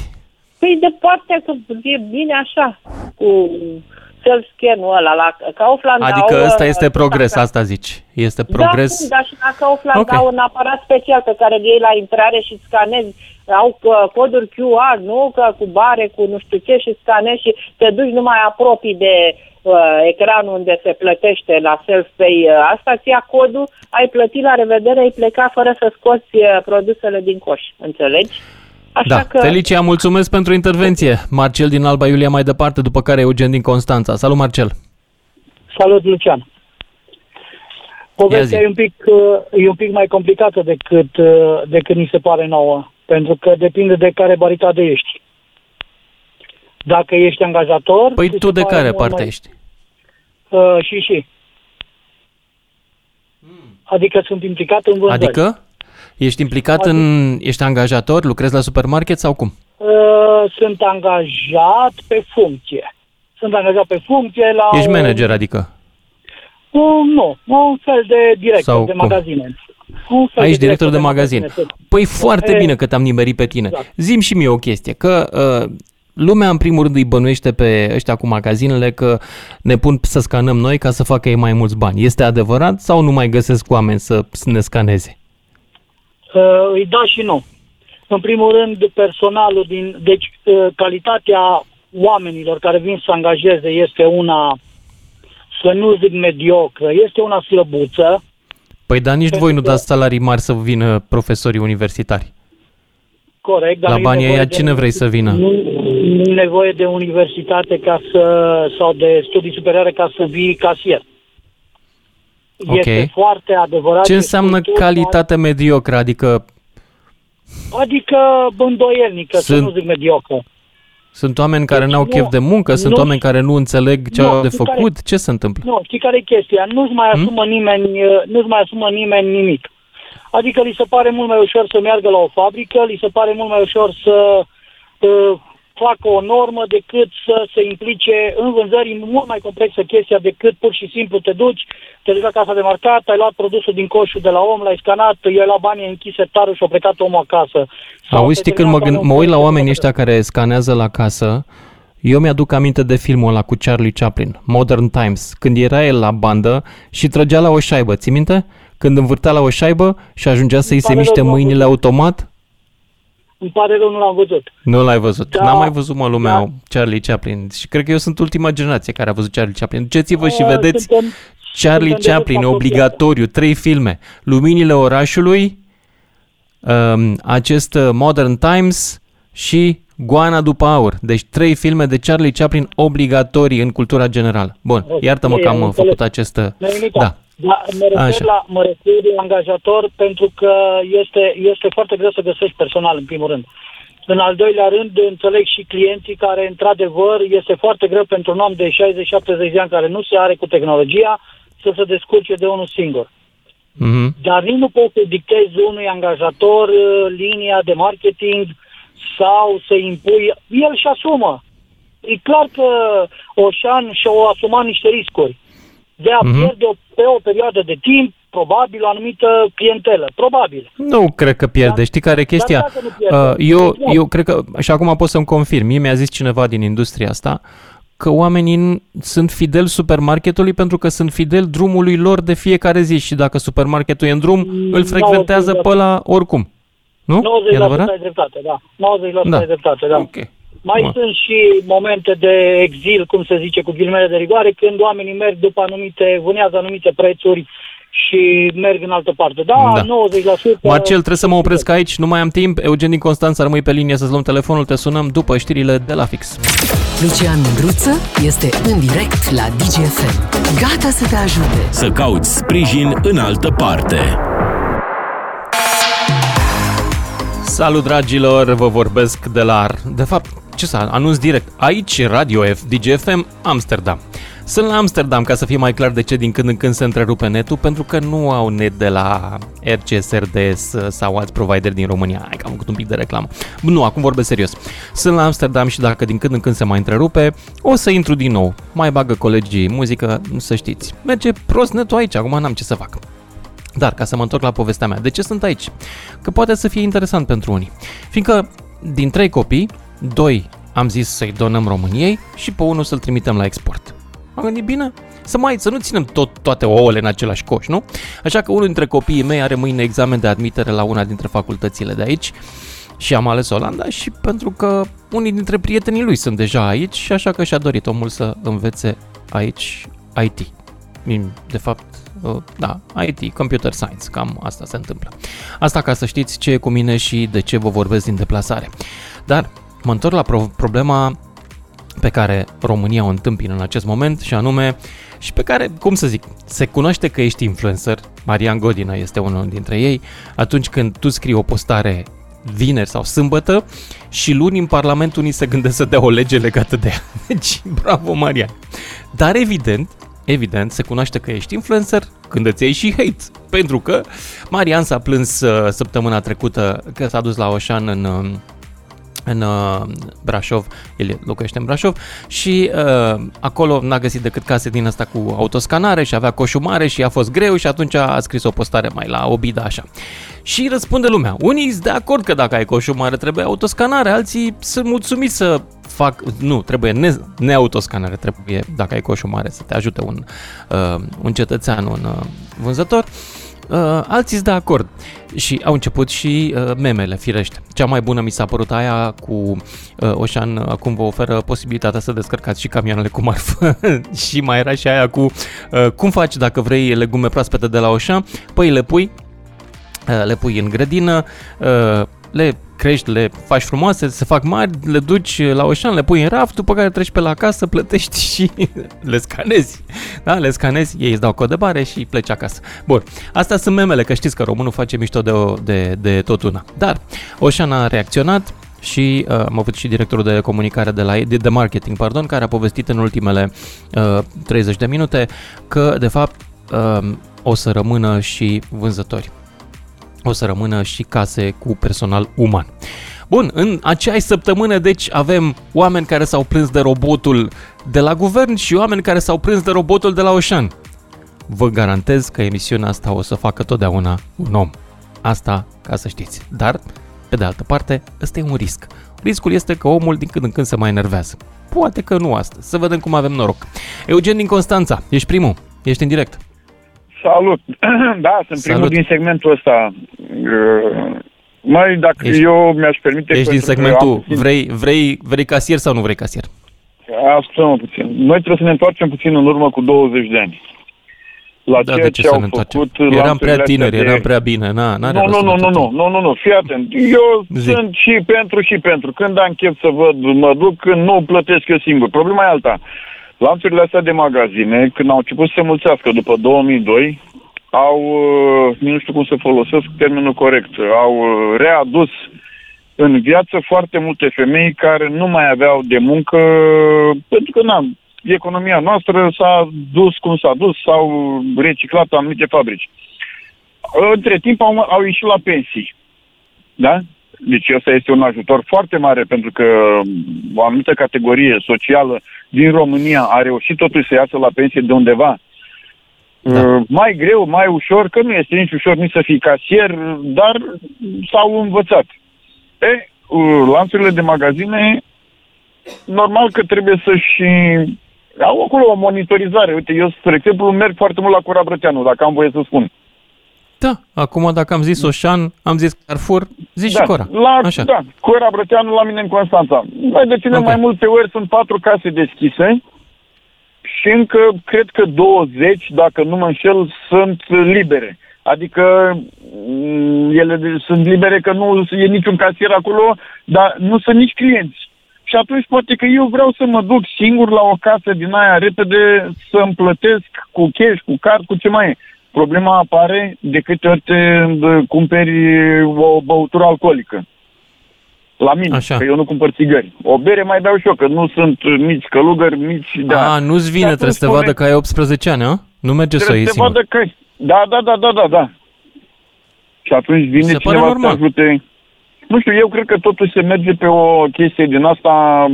Păi de partea că e bine așa, cu self-scan-ul ăla la Kaufland Adică au, ăsta uh, este progres, asta zici. Este Da, progres. cum, dar și la Kaufland Ok. au un aparat special pe care îl iei la intrare și scanezi. Au uh, coduri QR, nu? Că cu bare, cu nu știu ce și scanezi și te duci numai apropii de uh, ecranul unde se plătește la self-pay. Uh, asta ți ia codul, ai plătit la revedere, ai plecat fără să scoți uh, produsele din coș. Înțelegi? Așa Da, că... Felicia, mulțumesc pentru intervenție. Marcel din Alba Iulia mai departe, după care Eugen din Constanța. Salut, Marcel. Salut, Lucian. Povestea zi. e un, pic, uh, e un pic mai complicată decât, uh, decât ni se pare nouă, pentru că depinde de care baricadă ești. Dacă ești angajator... Păi ți tu se de pare care mult parte mai- ești? Uh, și și. Adică sunt implicat în vânzări. Adică? Ești implicat în... Ești angajator? Lucrezi la supermarket sau cum? Uh, sunt angajat pe funcție. Sunt angajat pe funcție la... Ești o- manager, adică? Uh, nu, un fel de director Sau de cum? Magazine. Un fel Aici director de magazin. magazine. Păi foarte E, bine că te-am nimerit pe tine. Exact. Zim și mie o chestie, că uh, lumea în primul rând îi bănuiește pe ăștia cu magazinele că ne pun să scanăm noi ca să facă ei mai mulți bani. Este adevărat sau nu mai găsesc oameni să ne scaneze? Uh, îi da și nu. În primul rând, personalul din... Deci, uh, calitatea oamenilor care vin să angajeze este una, să nu zic mediocră, este una slăbuță. Păi dar nici Pentru voi nu că- dați salarii mari să vină profesorii universitari. Corect, dar La nu e banii nevoie ăia de- cine vrei să vină? Nu, nu e nevoie de universitate ca să, sau de studii superioare ca să vii casier. Este Ok. foarte adevărat. Ce că înseamnă spui tu, calitate mediocră? Adică Adică îndoielnică, să Sunt- nu zic mediocră. Sunt oameni care Deci n-au nu- chef de muncă, sunt nu- oameni care nu înțeleg ce Nu, au de știi care- făcut? Ce se întâmplă? Nu, știi care e chestia? Nu-ți mai Hmm? asumă nimeni, uh, nu-ți mai asumă nimeni nimic. Adică li se pare mult mai ușor să meargă la o fabrică, li se pare mult mai ușor să uh, facă o normă decât să se implice în vânzări e mult mai complexă chestia decât pur și simplu te duci, te duci la casa de marcat, ai luat produsul din coșul de la om, l-ai scanat, i-ai luat banii, ai închis sertarul și a plecat omul acasă. Sau Auzi, știi, te când mă, termina gând, mă ca uit la un- oamenii ăștia care scanează la casă, eu mi-aduc aminte de filmul ăla cu Charlie Chaplin, Modern Times, când era el la bandă și trăgea la o șaibă, ții minte? Când învârtea la o șaibă și ajungea să-i se pare miște rău, nu am mâinile automat? Îmi pare rău, nu l-am văzut. Nu l-ai văzut. Da, N-am mai văzut, mă, lumea, da. Charlie Chaplin. Și cred că eu sunt ultima generație care a văzut Charlie Chaplin. Duceți-vă și Uh, vedeți suntem- Charlie suntem de Chaplin, vârsta obligatoriu, trei filme. Luminile orașului, um, acest uh, Modern Times și Goana după aur. Deci trei filme de Charlie Chaplin obligatorii în cultura generală. Bun, Ok, iartă-mă că am am uh, înțeles. făcut acest... uh, Ne-ai limitat. Da. Da, mă refer, Așa. la, mă refer la angajator pentru că este, este foarte greu să găsești personal, în primul rând. În al doilea rând, înțeleg și clienții care, într-adevăr, este foarte greu pentru un om de 60-70 de ani care nu se are cu tehnologia să se descurce de unul singur. Mhm. Dar nici nu poți să dictezi unui angajator uh, linia de marketing sau să impui. El și asumă. E clar că Oșan și-au asumat niște riscuri de a Mhm. pierde o, pe o perioadă de timp, probabil, o anumită clientelă. Probabil. Nu cred că pierde. Da. Știi care e chestia? Dar dacă nu pierde, Uh, eu, exact. eu cred că, și acum pot să-mi confirm, mie mi-a zis cineva din industria asta, că oamenii n- sunt fideli supermarketului pentru că sunt fideli drumului lor de fiecare zi și dacă supermarketul e în drum, îl frecventează pe ăla oricum. Nu? E 90% adevărat? ai dreptate, da. 90% Da. ai dreptate, da. Ok. Mai Bun. sunt și momente de exil, cum se zice, cu ghilimele de rigoare, când oamenii merg după anumite, vânează anumite prețuri și merg în altă parte. Da, Da. 90%. Marcel, trebuie să mă opresc aici, nu mai am timp. Eugen din Constanța, rămâi pe linie să-ți luăm telefonul, te sunăm după știrile de la fix. Lucian Mândruță este în direct la DGFM. Gata să te ajute. Să cauți sprijin în altă parte. Salut, dragilor, vă vorbesc de la... De fapt, ce să anunț direct? Aici, Radio F, DGFM, Amsterdam. Sunt la Amsterdam, ca să fie mai clar de ce din când în când se întrerupe netul, pentru că nu au net de la RCS, RDS sau alți provider din România. Hai că am făcut un pic de reclamă. Nu, acum vorbesc serios. Sunt la Amsterdam și dacă din când în când se mai întrerupe, o să intru din nou. Mai bagă colegii muzică, să știți. Merge prost netul aici, acum n-am ce să fac. Dar, ca să mă întorc la povestea mea, de ce sunt aici? Că poate să fie interesant pentru unii. Fiindcă, din trei copii, doi am zis să-i donăm României și pe unul să-l trimitem la export. Am gândit bine să mai să nu ținem tot, toate ouăle în același coș, nu? Așa că unul dintre copiii mei are mâine examen de admitere la una dintre facultățile de aici și am ales Olanda și pentru că unii dintre prietenii lui sunt deja aici și așa că și-a dorit omul să învețe aici IT. De fapt, uh, da, IT, Computer Science, cam asta se întâmplă. Asta ca să știți ce e cu mine și de ce vă vorbesc din deplasare. Dar mă întorc la pro- problema pe care România o întâmpină în acest moment și anume și pe care, cum să zic, se cunoaște că ești influencer, Marian Godina este unul dintre ei, atunci când tu scrii o postare vineri sau sâmbătă și luni în Parlament unii se gândesc să dea o lege legată de ea. *laughs* Deci, bravo Marian! Dar evident, evident, se cunoaște că ești influencer când îți iei și hate. Pentru că Marian s-a plâns uh, săptămâna trecută că s-a dus la Oșan în uh, în uh, Brașov, el locuiește în Brașov și uh, acolo n-a găsit decât case din asta cu autoscanare și avea coșul mare și a fost greu și atunci a scris o postare mai la obida așa. Și răspunde lumea, unii sunt de acord că dacă ai coșul mare trebuie autoscanare, alții sunt mulțumiți să fac, nu, trebuie ne, neautoscanare, trebuie dacă ai coșul mare să te ajute un, uh, un cetățean, un uh, vânzător. Uh, uh, alții sunt de acord. Și au început și uh, memele, firește. Cea mai bună mi s-a părut aia cu uh, Oșan, acum vă oferă posibilitatea să descărcați și camioanele cu marfă. *laughs* și mai era și aia cu uh, cum faci dacă vrei legume proaspete de la Oșan? Păi le pui, uh, le pui în grădină, uh, le crești, le faci frumoase, se fac mari, le duci la Oșan, le pui în raft, după care treci pe la casă, plătești și *laughs* le scanezi. Da, le scanezi, ei îți dau cod de bare și pleci acasă. Bun, astea sunt memele, că știți că românul face mișto de, de, de tot una. Dar Oșan a reacționat, și uh, am avut și directorul de comunicare de la de, de marketing, pardon, care a povestit în ultimele uh, 30 de minute că de fapt uh, o să rămână și vânzători o să rămână și case cu personal uman. Bun, în aceeași săptămână, deci, avem oameni care s-au prins de robotul de la guvern și oameni care s-au prins de robotul de la Oșan. Vă garantez că emisiunea asta o să facă totdeauna un om. Asta ca să știți. Dar, pe de altă parte, ăsta e un risc. Riscul este că omul din când în când se mai enervează. Poate că nu astăzi. Să vedem cum avem noroc. Eugen din Constanța, ești primul. Ești în direct. Salut! *clears throat* da, sunt Salut. primul din segmentul ăsta. Uh, mai, dacă ești, eu mi-aș permite... Ești din segmentul, puțin... vrei, vrei, vrei casier sau nu vrei casier? Asta puțin. Noi trebuie să ne întoarcem puțin în urmă cu 20 de ani. La da, ceea ce, ce au făcut Eram prea tineri, de... eram prea bine. Na, nu, nu, nu, nu, nu, nu, nu, nu, fii atent. Eu Zic. sunt și pentru și pentru. Când am chef să văd, mă duc, când nu plătesc eu singur. Problema e alta. Lanțurile astea de magazine, când au început să se mulțească după 2002, au, uh, nu știu cum să folosesc termenul corect, au uh, readus în viață foarte multe femei care nu mai aveau de muncă, pentru că na, economia noastră s-a dus cum s-a dus, s-au reciclat anumite fabrici. Între timp au, au ieșit la pensii. Da? Deci ăsta este un ajutor foarte mare pentru că o anumită categorie socială din România a reușit totuși să iasă la pensie de undeva. Da. Uh, mai greu, mai ușor, că nu este nici ușor nici să fii casier, dar s-au învățat. E, uh, lanțurile de magazine, normal că trebuie să-și au acolo o monitorizare. Uite, eu, spre exemplu, merg foarte mult la Cura Brăteanu, dacă am voie să spun. Uh, da, acum dacă am zis Oșan, am zis Carrefour, zici da, și Cora. La, Așa. Da, Cora Brăteanu la mine în Constanța. Mai de cine okay. mai multe ori sunt patru case deschise și încă cred că 20, dacă nu mă înșel, sunt libere. Adică mm, ele sunt libere că nu e niciun casier acolo, dar nu sunt nici clienți. Și atunci poate că eu vreau să mă duc singur la o casă din aia repede să-mi plătesc cu cash, cu card, cu ce mai e. Problema apare de câte ori te cumperi o băutură alcoolică. La mine, Așa. că eu nu cumpăr țigări. O bere mai beau și eu, că nu sunt nici călugări, nici... Da. A, nu-ți vine, trebuie să te vadă că ai 18 ani, a? Nu merge să o iei vadă că... Da, da, da, da, da, da. Și atunci vine se cineva să te ajute... Nu știu, eu cred că totuși se merge pe o chestie din asta,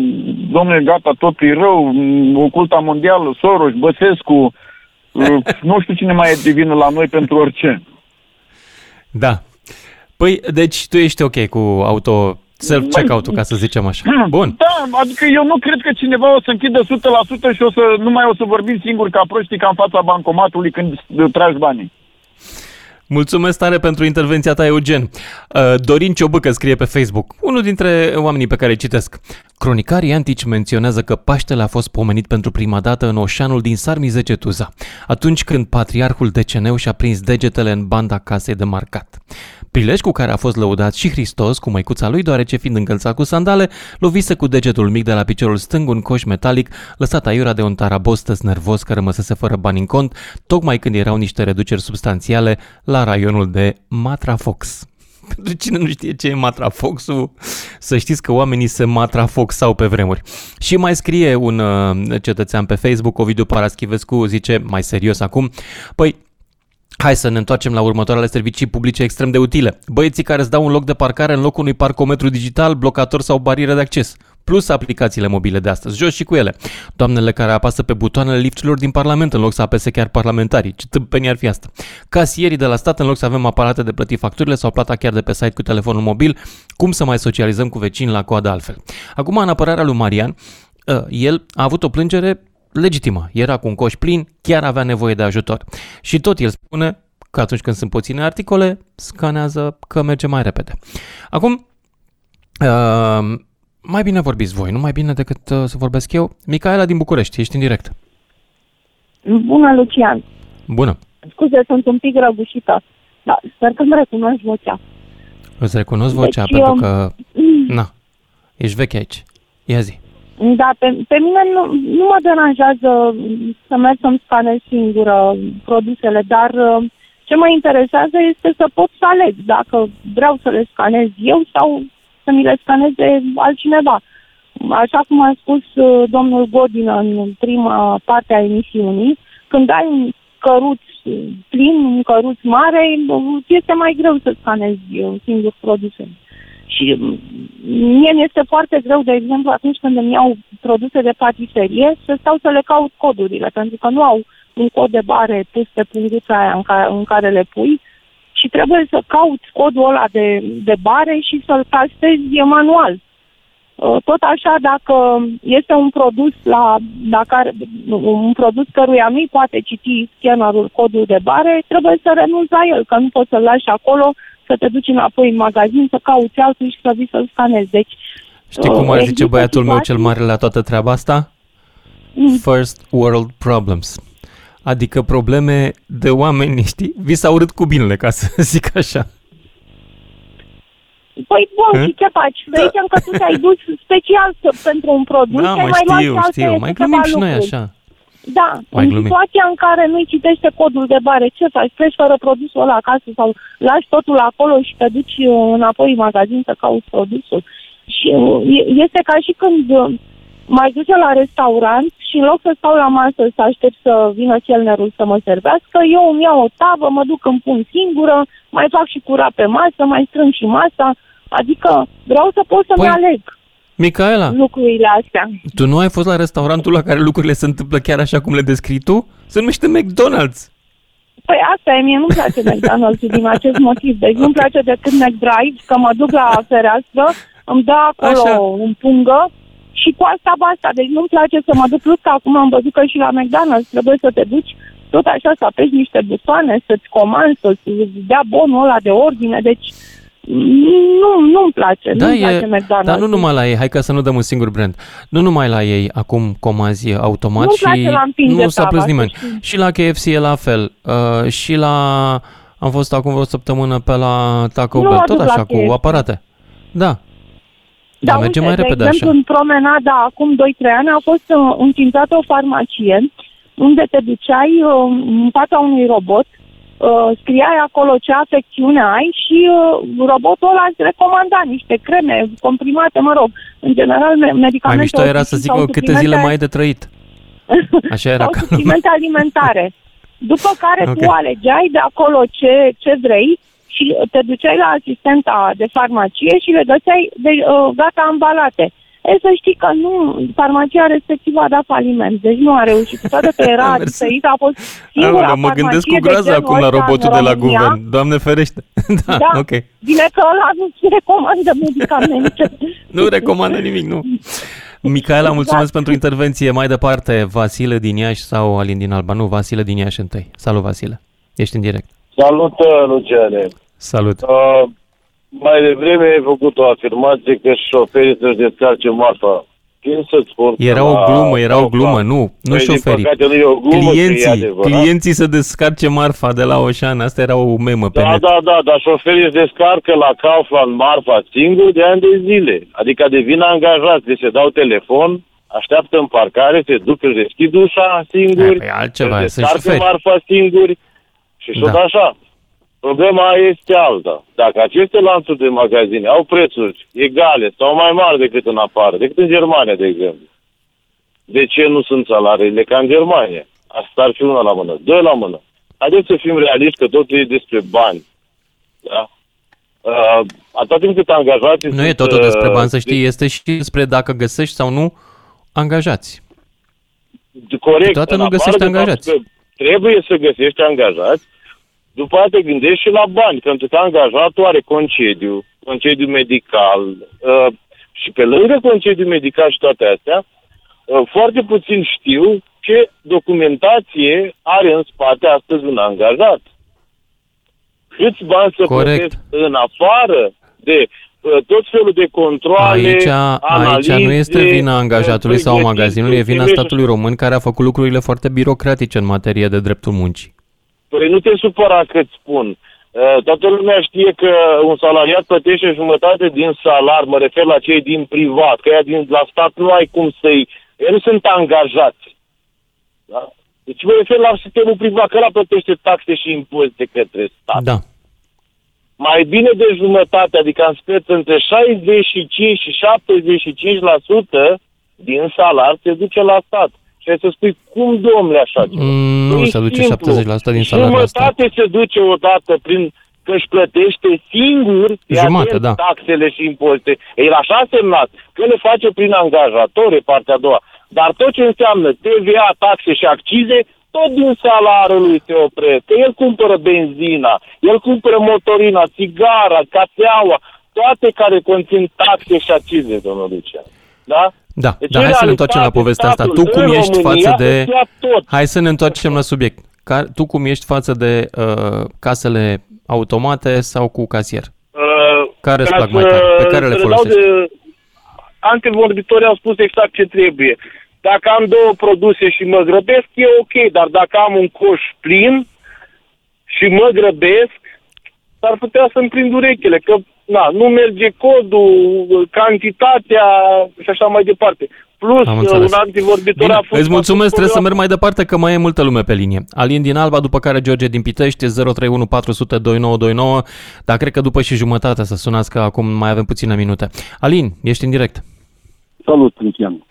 domnule, gata, totul e rău, oculta mondială, Soros, Băsescu, nu știu cine mai e divină la noi pentru orice. Da. Păi, deci tu ești ok cu auto self-checkout-ul, ca să zicem așa. *clears throat* Bun. Da, adică eu nu cred că cineva o să închidă 100% și o să, nu mai o să vorbim singur ca proștii ca în fața bancomatului când tragi banii. Mulțumesc tare pentru intervenția ta, Eugen. Uh, Dorin Ciobâcă scrie pe Facebook, unul dintre oamenii pe care îi citesc. Cronicarii antici menționează că Paștele a fost pomenit pentru prima dată în oșanul din Sarmizegetuza, atunci când patriarhul Deceneu și-a prins degetele în banda casei de marcat. Prilej cu care a fost lăudat și Hristos cu măicuța lui, deoarece fiind încălțat cu sandale, lovise cu degetul mic de la piciorul stâng un coș metalic lăsat aiurea de un tarabostă nervos care rămăsese fără bani în cont, tocmai când erau niște reduceri substanțiale la raionul de Matrafox. *laughs* Pentru cine nu știe ce e matrafoxul, să știți că oamenii se matrafoxau pe vremuri. Și mai scrie un uh, cetățean pe Facebook, Ovidiu Paraschivescu, zice, mai serios acum, păi Hai să ne întoarcem la următoarele servicii publice extrem de utile. Băieții care îți dau un loc de parcare în locul unui parcometru digital, blocator sau barieră de acces. Plus aplicațiile mobile de astăzi, jos și cu ele. Doamnele care apasă pe butoanele lifturilor din Parlament în loc să apese chiar parlamentarii. Ce tâmpenie ar fi asta? Casierii de la stat în loc să avem aparate de plătit facturile sau plata chiar de pe site cu telefonul mobil, cum să mai socializăm cu vecini la coadă altfel? Acum, în apărarea lui Marian, ă, el a avut o plângere legitimă. Era cu un coș plin, chiar avea nevoie de ajutor. Și tot el spune că atunci când sunt puține articole, scanează că merge mai repede. Acum, uh, mai bine vorbiți voi, nu mai bine decât uh, să vorbesc eu. Micaela din București, ești în direct. Bună, Lucian. Bună. Scuze, sunt un pic răgușită, dar sper că îmi recunoști vocea. Îți recunosc vocea Deci, pentru eu- că, *clears throat* na, ești veche aici. Ia zi. Da, pe, pe mine nu, nu mă deranjează să merg să-mi scanez singură produsele, dar uh, ce mă interesează este să pot să aleg dacă vreau să le scanez eu sau să mi le scaneze altcineva. Așa cum a spus uh, domnul Godină în prima parte a emisiunii, când ai un căruț uh, plin, un căruț mare, uh, este mai greu să scanezi uh, singur produsele. Și mm, mie mi este foarte greu, de exemplu, atunci când îmi iau produse de patiserie, să stau să le caut codurile, pentru că nu au un cod de bare pus pe punguța aia în care, în care le pui și trebuie să caut codul ăla de, de bare și să-l tastezi manual. Uh, Tot așa, dacă este un produs la, la care, un produs căruia nu-i poate citi scannerul codul de bare, trebuie să renunți la el, că nu poți să-l lași acolo, să te duci înapoi în magazin, să cauți altul și să vii să-l scanezi. Deci, Știi uh, cum ar zice există băiatul meu cel situații- mare la toată treaba asta? Mm. First world problems. Adică probleme de oameni, *laughs* știi? Vi s-a urât cu binele, ca să *laughs* zic așa. Păi bun, Hă? și ce faci? Să zicem că tu te-ai dus special să- pentru un produs, Da, ai mă, mai luat și știu, alte știu. Mai câteva glumim și noi lucruri. așa. Da, Mai în glumim. situația în care nu-i citește codul de bare, ce faci? Pleci fără produsul ăla acasă sau lași totul acolo și te duci uh, înapoi în magazin să cauți produsul. Și uh, e- este ca și când uh, mai duce la restaurant și în loc să stau la masă să aștept să vină chelnerul să mă servească, eu îmi iau o tavă, mă duc în pun singură, mai fac și curat pe masă, mai strâng și masa, adică vreau să pot să-mi Păi- aleg Micaela, lucrurile astea. tu nu ai fost la restaurantul la care lucrurile se întâmplă chiar așa cum le descrii tu? Se numește McDonald's. Păi asta e, mie nu-mi place McDonald's din acest motiv. Deci nu-mi place decât McDrive, că mă duc la fereastră, îmi dă acolo Așa. un pungă și cu asta basta. Deci nu-mi place să mă duc, plus că acum am văzut că și la McDonald's trebuie să te duci tot așa să apeși niște butoane, să-ți comanzi, să-ți dea bonul ăla de ordine. Deci nu, nu-mi place, Da, nu-mi place e, McDonald's. dar nu numai la ei, hai ca să nu dăm un singur brand. Nu numai la ei acum comanzi automat Nu-mi și place la împinge nu s-a plâns tava, nimeni. să știi. Și la KFC e la fel. Uh, și la... Am fost acum vreo săptămână pe la Taco Nu Bell, mă tot duc la așa, cu KFC. aparate. Da. Da, Dar merge uite, mai repede de exemplu, așa. în promenada acum 2-3 ani a fost uh, înființată o farmacie unde te duceai uh, în fața unui robot, uh, scriai acolo ce afecțiune ai și uh, robotul ăla îți recomanda niște creme comprimate, mă rog, în general me- medicamente Mai mișto era să OTC zic sau câte zile suplimente- mai ai de trăit. *laughs* Așa era sau ca suplimente alimentare. *laughs* După care Ok. tu alegeai de acolo ce, ce vrei și te duceai la asistenta de farmacie și le găseai de, uh, gata ambalate. E să știi că nu, farmacia respectivă a dat faliment, deci nu a reușit. Cu toate că era *laughs* diferit, a fost singura Aoleu, mă gândesc cu groază acum la robotul de la guvern. Doamne ferește. *laughs* da, Da, ok. bine că ăla nu-ți recomandă medicamente. *laughs* Nu recomandă nimic, nu. Micaela, mulțumesc pentru intervenție. Mai departe, Vasile din Iași sau Alin din Alba? Nu, Vasile din Iași întâi. Salut, Vasile. Ești în direct. Salut, uh, Luciane. Salut. Uh, mai devreme ai făcut o afirmație că șoferii să-și descarce marfa. Când să-ți spun că Era o la glumă, era o Kaufland- glumă, nu, nu Păi, din șoferii. păcate nu e o glumă, că e clienții, adevărat. clienții să descarce marfa de la Oșan. Asta era o memă pe Da, net. da, da, dar șoferii își descarcă la Kaufland marfa singur de ani de zile. Adică devin angajați, deci se dau telefon, așteaptă în parcare, se duc, își deschid ușa singuri, Păi altceva, își sunt descarcă șoferi. marfa singuri și tot Da. așa. Problema este alta. Dacă aceste lanțuri de magazine au prețuri egale sau mai mari decât în afară, decât în Germania, de exemplu, de ce nu sunt salariile ca în Germania? Asta ar fi una la mână. Doi la mână. Haideți să fim realiști că totul e despre bani. Da? Uh, atât timp cât angajații Nu e sunt, totul uh, despre bani, să știi, este și despre dacă găsești sau nu angajați. corect. Câteodată în nu afară găsești de faptul angajați. că Trebuie să găsești angajați, după aceea te gândești și la bani, pentru că angajatul are concediu, concediu medical uh, și pe lângă concediu medical și toate astea, uh, foarte puțin știu ce documentație are în spate astăzi un angajat. Câți bani să Corect. plătesc în afară de uh, tot felul de controle, Aici, aici nu este analize, vina angajatului uh, sau magazinului, e vina pregătiri, statului român care a făcut lucrurile foarte birocratice în materie de dreptul muncii. Păi nu te supăra că îți spun. Uh, Toată lumea știe că un salariat plătește jumătate din salar, mă refer la cei din privat, că ea din, la stat nu ai cum să-i... Ei nu sunt angajați. Da? Deci mă refer la sistemul privat, că ăla plătește taxe și impozite către stat. Da. Mai bine de jumătate, adică am spus între 65 și 75% din salar se duce la stat. Și ai să spui, cum domnule așa ceva? Mm, Nu E se duce simplu. 70% din salariul ăsta. Jumătate se duce odată prin că își plătește singur fii Jumate, atent, da. taxele și impozite. Ei, la așa semnat, că le face prin angajator, e partea a doua. Dar tot ce înseamnă TVA, taxe și accize, tot din salariul lui se opresc. Că el cumpără benzina, el cumpără motorina, țigara, cafeaua, toate care conțin taxe și accize, domnul Lucian. Da? Da, Deci, dar hai în să ne întoarcem la realitate, povestea asta. Tu statul cum în ești România față de... îți ia tot. Hai să ne întoarcem la subiect. Ca, tu cum ești față de uh, casele automate sau cu casier? Uh, Care îți ca plac mai să- tare? Pe care le să dau folosești? De... Antevorbitorii au spus exact ce trebuie. Dacă am două produse și mă grăbesc, e ok, dar dacă am un coș plin și mă grăbesc, s-ar putea să-mi prind urechile, că na, nu merge codul, cantitatea și așa mai departe. Plus, Am un înțeles. antivorbitor Bine, a fost... îți mulțumesc, trebuie să merg mai departe că mai e multă lume pe linie. Alin din Alba, după care George din Pitești, 031 400 2929, dar cred că după și jumătate să sunați că acum mai avem puține minute. Alin, ești în direct. Salut, Lucian.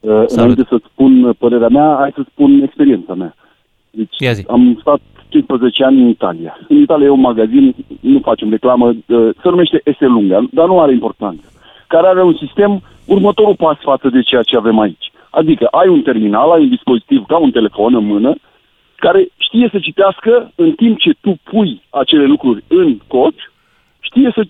Uh, Înainte să spun părerea mea, hai să spun experiența mea. Deci Ia zi. am stat 15 ani în Italia. În Italia e un magazin, nu facem reclamă, uh, se numește Eselunga, dar nu are importanță. Care are un sistem, următorul pas față de ceea ce avem aici. Adică ai un terminal, ai un dispozitiv ca un telefon în mână, care știe să citească în timp ce tu pui acele lucruri în cod, știe să...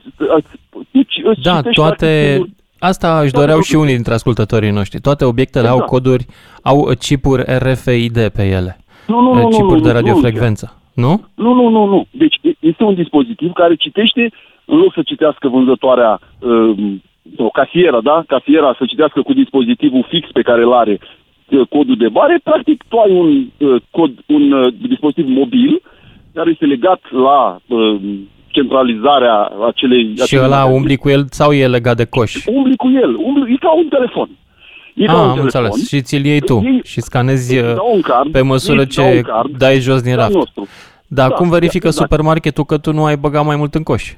Tu îți Da, citești toate... practic, Asta își doreau și unii dintre ascultătorii noștri. Toate obiectele au Exact. coduri, au chipuri RFID pe ele. Nu, nu, nu, nu, Chipuri nu, de nu, radiofrecvență. Nu? Nu, nu, nu, nu. Deci e- este un dispozitiv care citește, în loc să citească vânzătoarea, um, o casiera, da? Casiera să citească cu dispozitivul fix pe care îl are uh, codul de bare, practic tu ai un uh, cod, un uh, dispozitiv mobil care este legat la uh, centralizarea acelei... Și acelei ăla magazine. umbli cu el sau e legat de coș? Umbli cu el, umbli, e ca un telefon. E ca Ah, un am telefon. înțeles. Și ți-l iei tu Ei- și scanezi îți uh, dau un card, pe măsură îți dau ce un card, dai jos din al raft. nostru. Dar Da, cum verifică exact. supermarketul că tu nu ai băgat mai mult în coș?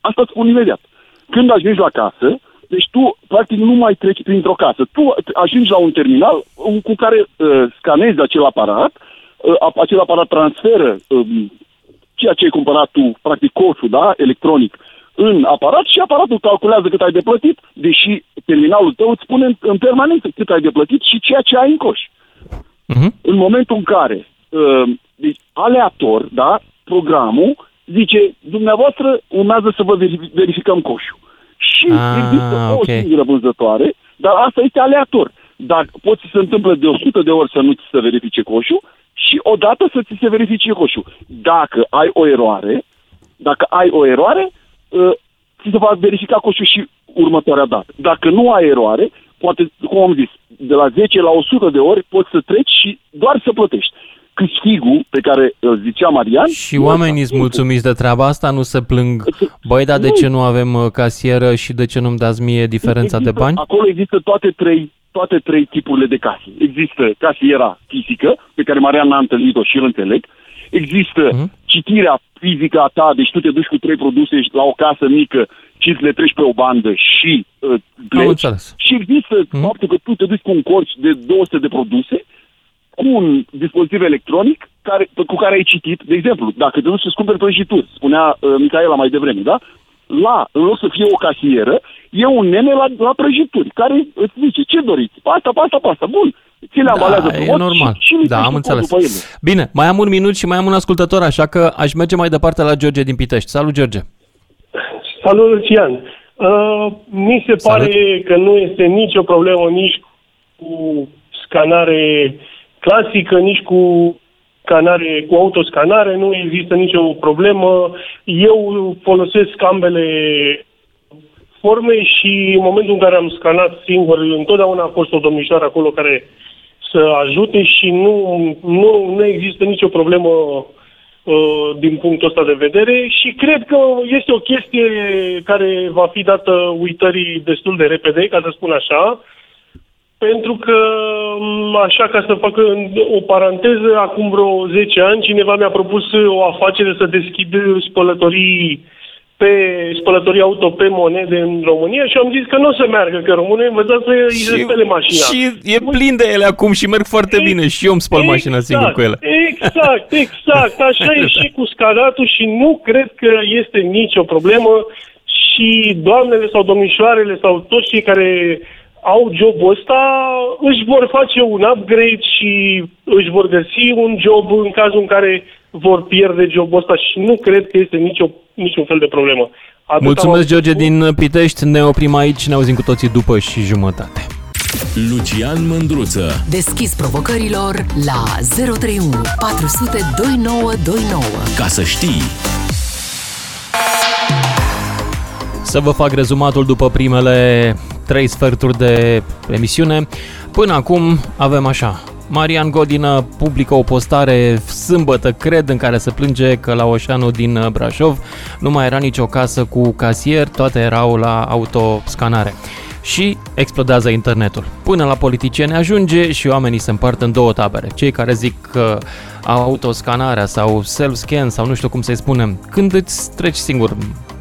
Asta îți spun imediat. Când ajungi la casă, deci tu practic nu mai treci printr-o casă. Tu ajungi la un terminal uh, cu care uh, scanezi acel aparat, uh, acel aparat transferă uh, ceea ce ai cumpărat tu, practic coșul, da, electronic, în aparat și aparatul calculează cât ai de plătit, deși terminalul tău îți spune în, în permanență cât ai de plătit și ceea ce ai în coș. Uh-huh. În momentul în care, uh, deci, aleator, da, programul zice, dumneavoastră urmează să vă verifi- verificăm coșul. Și Ah, există o ok. singură vânzătoare, dar asta este aleator. Dar poți să se întâmplă de 100 de ori să nu ți se verifice coșul și odată să ți se verifice coșul. Dacă ai o eroare, dacă ai o eroare, uh, ți se va verifica coșul și următoarea dată. Dacă nu ai eroare, poate, cum am zis, de la 10 la 100 de ori poți să treci și doar să plătești. Câștigul pe care îl zicea Marian... Și oamenii sunt mulțumiți de treaba asta, nu se plâng, băi, dar de ce nu avem uh, casieră și de ce nu-mi dați mie diferența de Există- bani? Acolo există toate trei, toate trei tipurile de case. Există casiera fizică, pe care Marian n-a întâlnit-o și îl înțeleg. Există Mhm. Citirea fizică a ta, deci tu te duci cu trei produse la o casă mică și le treci pe o bandă și uh, Am pleci. înțeles. Și există faptul că tu te duci cu un corci de 200 de produse cu un dispozitiv electronic care, cu care ai citit, de exemplu, dacă te duci să-ți cumperi prăjituri, spunea uh, Micaela mai devreme, da? La, în loc să fie o casieră, e un nene la, la prăjituri, care îți zice, ce doriți? Pasta, pasta, pasta, bun. Ți le ambalează Da, e frumos normal. și, și Da, lipești am tu înțeles. după ele. Bine, mai am un minut și mai am un ascultător, așa că aș merge mai departe la George din Pitești. Salut, George! Salut, Lucian. Uh, mi se pare că nu este nicio problemă nici cu scanare clasică, nici cu scanare, cu autoscanare, nu există nicio problemă. Eu folosesc ambele forme și în momentul în care am scanat singur, întotdeauna a fost o domnișoară acolo care să ajute și nu, nu, nu există nicio problemă uh, din punctul ăsta de vedere. Și cred că este o chestie care va fi dată uitării destul de repede, ca să spun așa, pentru că, m, așa ca să fac o paranteză, acum vreo 10 ani cineva mi-a propus o afacere să deschid spălătorii pe spălătorii auto pe monede în România și am zis că nu o să meargă, că românii învățați să îi se spele mașina. Și e plin de ele acum și merg foarte bine și eu îmi spăl mașina singur cu ele. Exact, exact. Așa e și cu scadatul și nu cred că este nicio problemă și doamnele sau domnișoarele sau toți cei care au jobul ăsta își vor face un upgrade și își vor găsi un job în cazul în care vor pierde jobul ăsta și nu cred că este nicio, niciun fel de problemă. Atât Mulțumesc, am- George din Pitești. Ne oprim aici, ne auzim cu toții după și jumătate. Lucian Mândruță. Deschis provocărilor la 031 400 2929. Ca să știi. Să vă fac rezumatul după primele trei sferturi de emisiune. Până acum avem așa. Marian Godină publică o postare sâmbătă, cred, în care se plânge că la Oșanu din Brașov nu mai era nicio casă cu casier, toate erau la autoscanare. Și explodează internetul. Până la politicieni ajunge și oamenii se împart în două tabere. Cei care zic că autoscanarea sau self-scan sau nu știu cum să-i spunem, când îți treci singur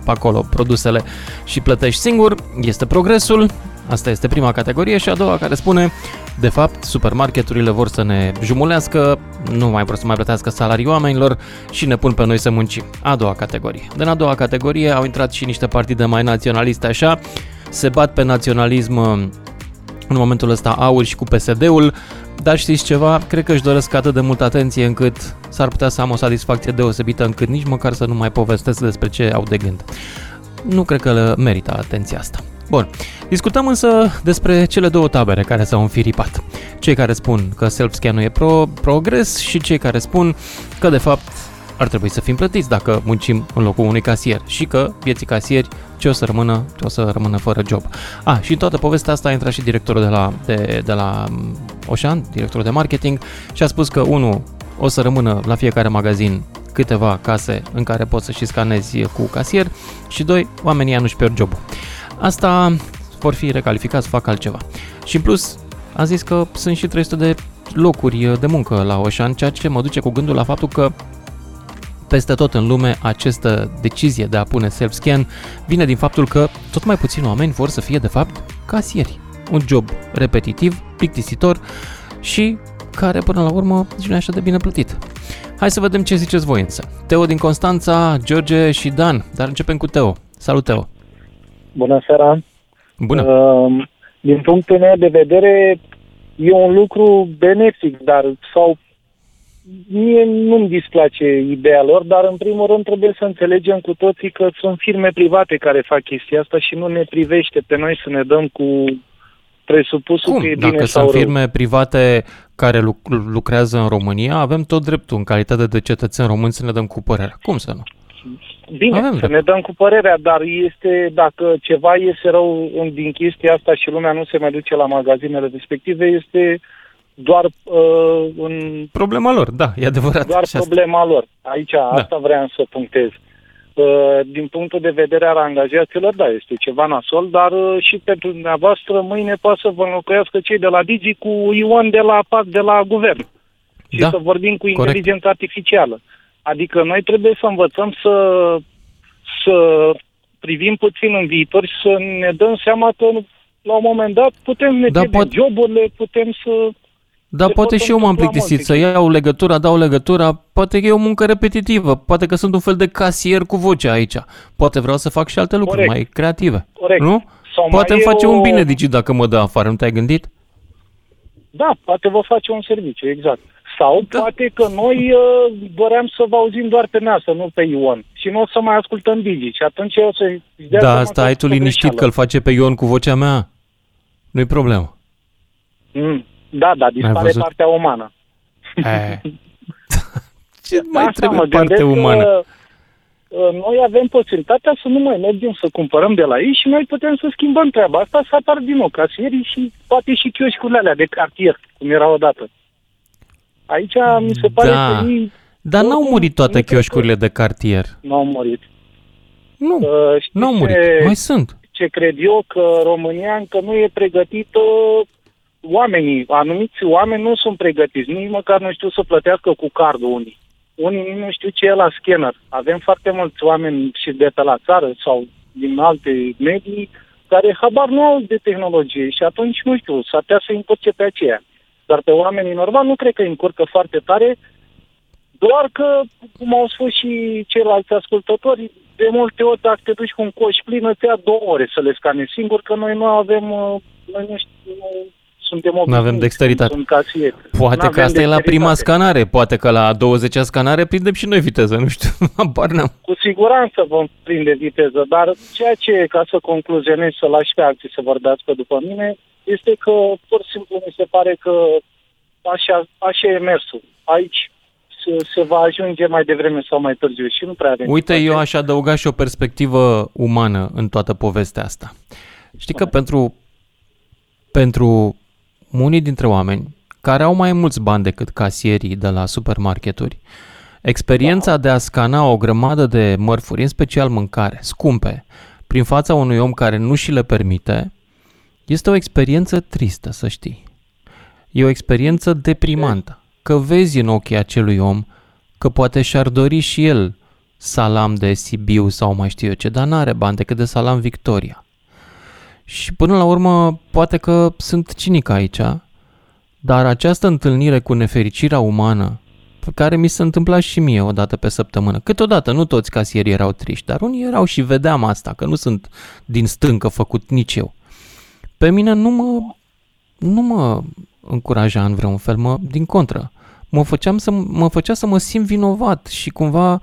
pe acolo produsele și plătești singur, este progresul, asta este prima categorie și a doua care spune, de fapt, supermarketurile vor să ne jumulească, nu mai vor să mai plătească salarii oamenilor și ne pun pe noi să muncim. A doua categorie. Din a doua categorie au intrat și niște partide mai naționaliste așa, se bat pe naționalism în momentul ăsta aur și cu PSD-ul, dar știți ceva, cred că își doresc atât de multă atenție încât s-ar putea să am o satisfacție deosebită încât nici măcar să nu mai povestesc despre ce au de gând. Nu cred că le merită atenția asta. Bun, discutăm însă despre cele două tabere care s-au înfiripat. Cei care spun că self-scan-ul e pro- progres și cei care spun că de fapt ar trebui să fim plătiți dacă muncim în locul unui casier și că vieții casieri ce o să rămână, ce o să rămână fără job. A, și în toată povestea asta a intrat și directorul de la, de, de la mm, Oșan, directorul de marketing, și a spus că, unul, o să rămână la fiecare magazin câteva case în care poți să și scanezi cu casier și doi, oamenii ăia nu-și pierd jobul. Asta vor fi recalificați, fac altceva. Și în plus, a zis că sunt și 300 de locuri de muncă la Oșan, ceea ce mă duce cu gândul la faptul că peste tot în lume această decizie de a pune self-scan vine din faptul că tot mai puțini oameni vor să fie de fapt casieri. Un job repetitiv, plictisitor și care până la urmă nici nu e așa de bine plătit. Hai să vedem ce ziceți voi însă. Teo din Constanța, George și Dan, dar începem cu Teo. Salut, Teo! Bună seara! Bună! Uh, din punctul meu de vedere, e un lucru benefic, dar sau mie nu-mi displace ideea lor, dar în primul rând trebuie să înțelegem cu toții că sunt firme private care fac chestia asta și nu ne privește pe noi să ne dăm cu presupusul Cum? că e Dacă bine sau sunt rău. firme private care luc- lucrează în România, avem tot dreptul, în calitate de cetățeni români, să ne dăm cu părerea. Cum să nu? Bine, Avem să drept. ne dăm cu părerea, dar este, dacă ceva iese rău în- din chestia asta și lumea nu se mai duce la magazinele respective, este doar uh, în Problema lor, da, e adevărat. doar Și asta- problema lor. Aici, da. asta vreau să punctez. Uh, Din punctul de vedere al angajaților, da, este ceva nasol, dar uh, și pentru dumneavoastră mâine poate să vă înlocuiască cei de la Digi cu Ion de la PAC de la guvern. Și Da, să vorbim cu corect. inteligența artificială. Adică noi trebuie să învățăm să, să privim puțin în viitor și să ne dăm seama că la un moment dat putem ne Da, da, poate- joburile, putem să... Dar se poate pot și eu m-am întâmpla plictisit multe să iau legătura, dau legătura, poate că e o muncă repetitivă, poate că sunt un fel de casier cu voce aici. Poate vreau să fac și alte lucruri Corect. mai creative. Corect. Nu? Sau Poate mai îmi e face o- un bine Digi dacă mă dă afară, nu te-ai gândit? Da, poate vă face un serviciu, exact. Sau da. poate că noi uh, doream să vă auzim doar pe NASA, nu pe Ion. Și nu o să mai ascultăm Digi. Și atunci o să dea Da, seama asta că ai a tu fost o liniștit că îl greșeală. face pe Ion cu vocea mea. Nu-i problemă. Mm. Da, da, dispare văzut? partea umană. E. *laughs* Ce mai mai trebuie mă parte gândesc umană? Că, uh, noi avem posibilitatea să nu mai mergem să cumpărăm de la ei și noi putem să schimbăm treaba asta, să apar din nou casierii și poate și chioșcurile alea de cartier, cum era odată. Aici mi se pare Da. că ei Dar n-au oricum, murit toate nu cred că- chioșcurile de cartier. nu au murit. Nu, uh, știți n-au murit. ce- Mai sunt. ce cred eu că România încă nu e pregătită oamenii, anumiți oameni nu sunt pregătiți, nici măcar nu știu să plătească cu cardul unii. Unii nici nu știu ce e la scanner. Avem foarte mulți oameni și de pe la țară sau din alte medii care habar nu au de tehnologie și atunci, nu știu, s-ar putea să încurce pe aceea. Dar pe oamenii normal nu cred că îi încurcă foarte tare, doar că, cum au spus și ceilalți ascultători, de multe ori dacă te duci cu un coș plin, îți ia două ore să le scanezi singur, că noi nu avem, uh, noi nu știu, nu suntem Nu avem obișnuiți, dexteritate. Sunt casieri. Poate că N-avem asta e la prima dexteritate. scanare, poate că la 20-a scanare prindem și noi viteză, nu știu, *laughs* habar n-am. Cu siguranță vom prinde viteză, dar ceea ce, ca să concluzionez, să lași pe alții să vorbească după mine, este că pur și simplu mi se pare că așa, așa e mersul. Aici se, se va ajunge mai devreme sau mai târziu și nu prea avem. Uite, eu aș adăuga și o perspectivă umană în toată povestea asta. Știi că pentru, pentru unii dintre oameni care au mai mulți bani decât casierii de la supermarketuri, experiența de a scana o grămadă de mărfuri, în special mâncare, scumpe, prin fața unui om care nu și le permite, este o experiență tristă, să știi. E o experiență deprimantă. Că vezi în ochii acelui om că poate și-ar dori și el salam de Sibiu sau mai știu eu ce, dar n-are bani decât de salam Victoria. Și până la urmă, poate că sunt cinic aici, dar această întâlnire cu nefericirea umană, pe care mi se întâmpla și mie o dată pe săptămână. Câteodată nu toți casierii erau triști, dar unii erau și vedeam asta, că nu sunt din stâncă făcut nici eu. Pe mine nu mă, nu mă încuraja în vreun fel, mă, din contră. Mă, făceam să, mă făcea să mă simt vinovat și cumva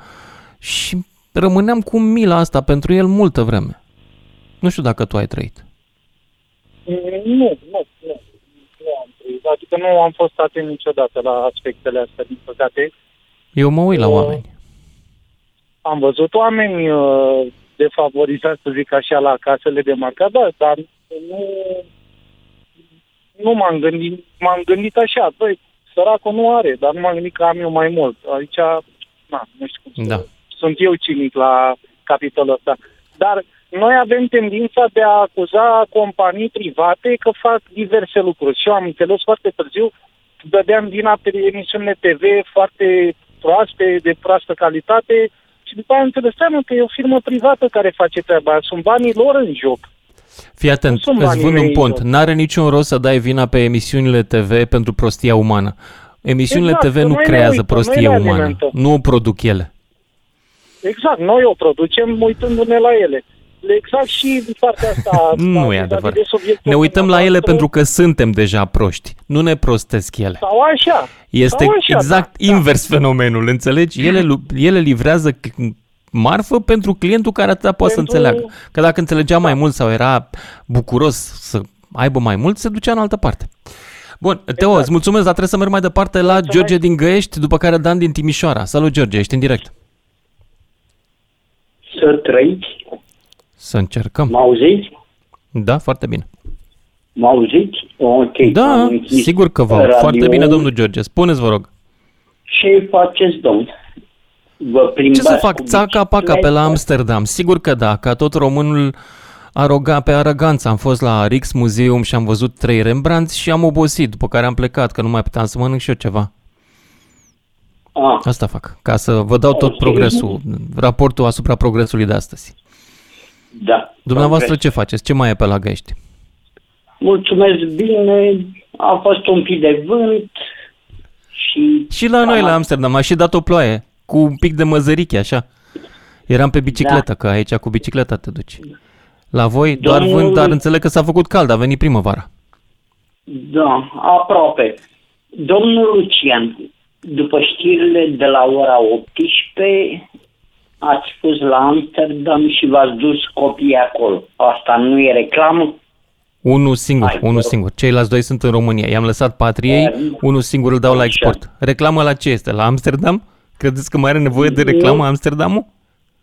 și rămâneam cu mila asta pentru el multă vreme. Nu știu dacă tu ai trăit. Nu, nu, nu. Nu am trăit. Adică nu am fost atent niciodată la aspectele astea, din păcate. Eu mă uit la Uh, oameni. Am văzut oameni uh, defavorizați, să zic așa, la casele de marca, da, dar nu, nu m-am gândit, m-am gândit așa, băi, săracul nu are, dar nu m-am gândit că am eu mai mult. Aici, na, nu știu cum să, Da. sunt eu cinic la capitolul ăsta. Dar noi avem tendința de a acuza companii private că fac diverse lucruri. Și eu am înțeles foarte târziu, dădeam vina pe emisiunile TV foarte proaste, de proastă calitate și după aia am înțeles seama că e o firmă privată care face treaba aia. Sunt banii lor în joc. Fii atent, sunt îți banii vând un mei, pont. tot. N-are niciun rost să dai vina pe emisiunile TV pentru prostia umană. Emisiunile Exact, TV că nu noi ne creează uităm, prostie noi le umană. alimentăm. Nu o produc ele. Exact, noi o producem uitându-ne la ele. exact și partea asta. *laughs* Nu e vis-a-vis adevărat. de subiectul Ne uităm la ele dumneavoastră. pentru că suntem deja proști. Nu ne prostesc ele. Sau așa. Este sau așa, exact da, invers fenomenul, înțelegi? Ele, lu- ele livrează c- marfă pentru clientul care atâta poate să Pentru- înțeleagă. Că dacă înțelegea mai mult sau era bucuros să aibă mai mult, se ducea în altă parte. Bun, Teo, îți mulțumesc, dar trebuie să merg mai departe la George din Găiești, după care Dan din Timișoara. Salut, George, ești în direct. Să trăiți? Să încercăm. Mă auziți? Da, foarte bine. Mă auziți? Ok. Da, am închis sigur că vă aud. radio-ul. Foarte bine, domnul George. Spuneți, vă rog. Ce faceți, domn? Vă plimbați Ce să fac? cu Țaca-paca pe la Amsterdam. Sigur că da, ca tot românul aroga pe aroganță. Am fost la Rix Museum și am văzut trei Rembrandt și am obosit, după care am plecat, că nu mai puteam să mănânc și eu ceva. Ah. Asta fac, ca să vă dau tot Ok. progresul, raportul asupra progresului de astăzi. Da. Dumneavoastră progres. ce faceți? Ce mai e pe la Găiești? Mulțumesc bine. A fost un pic de vânt și... Și la noi, la Amsterdam, a și dat o ploaie, cu un pic de măzăriche, așa. Eram pe bicicletă, Da. că aici cu bicicleta te duci. La voi doar Domnul- vânt, dar înțeleg că s-a făcut cald, a venit primăvara. Da, aproape. Domnul Lucian, după știrile de la ora 18, ați spus la Amsterdam și v-ați dus copiii acolo. Asta nu e reclamă? Unul singur, Hai, unul bă. singur. Ceilalți doi sunt în România. I-am lăsat patriei, unul singur îl dau la export. Reclamă la ce este? La Amsterdam? Credeți că mai are nevoie de reclamă Amsterdamul?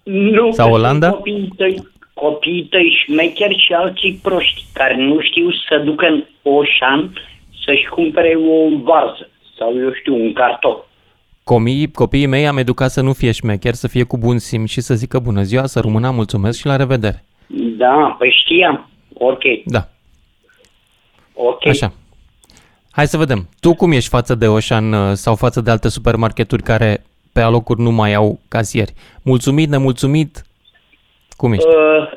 Nu, Sau că Olanda? sunt Copiii tăi, copiii tăi șmecheri și alții proști, care nu știu să ducă în Oșan să-și cumpere o varză sau, eu știu, un cartof. Copiii, copiii mei am educat să nu fie șmecher, să fie cu bun simț și să zică bună ziua, să rămână, mulțumesc și la revedere. Da, păi știam. Ok, Da, ok. așa. Hai să vedem. Tu cum ești față de Oșan uh, sau față de alte supermarketuri care pe alocuri nu mai au casieri? Mulțumit, nemulțumit? Cum ești? Uh,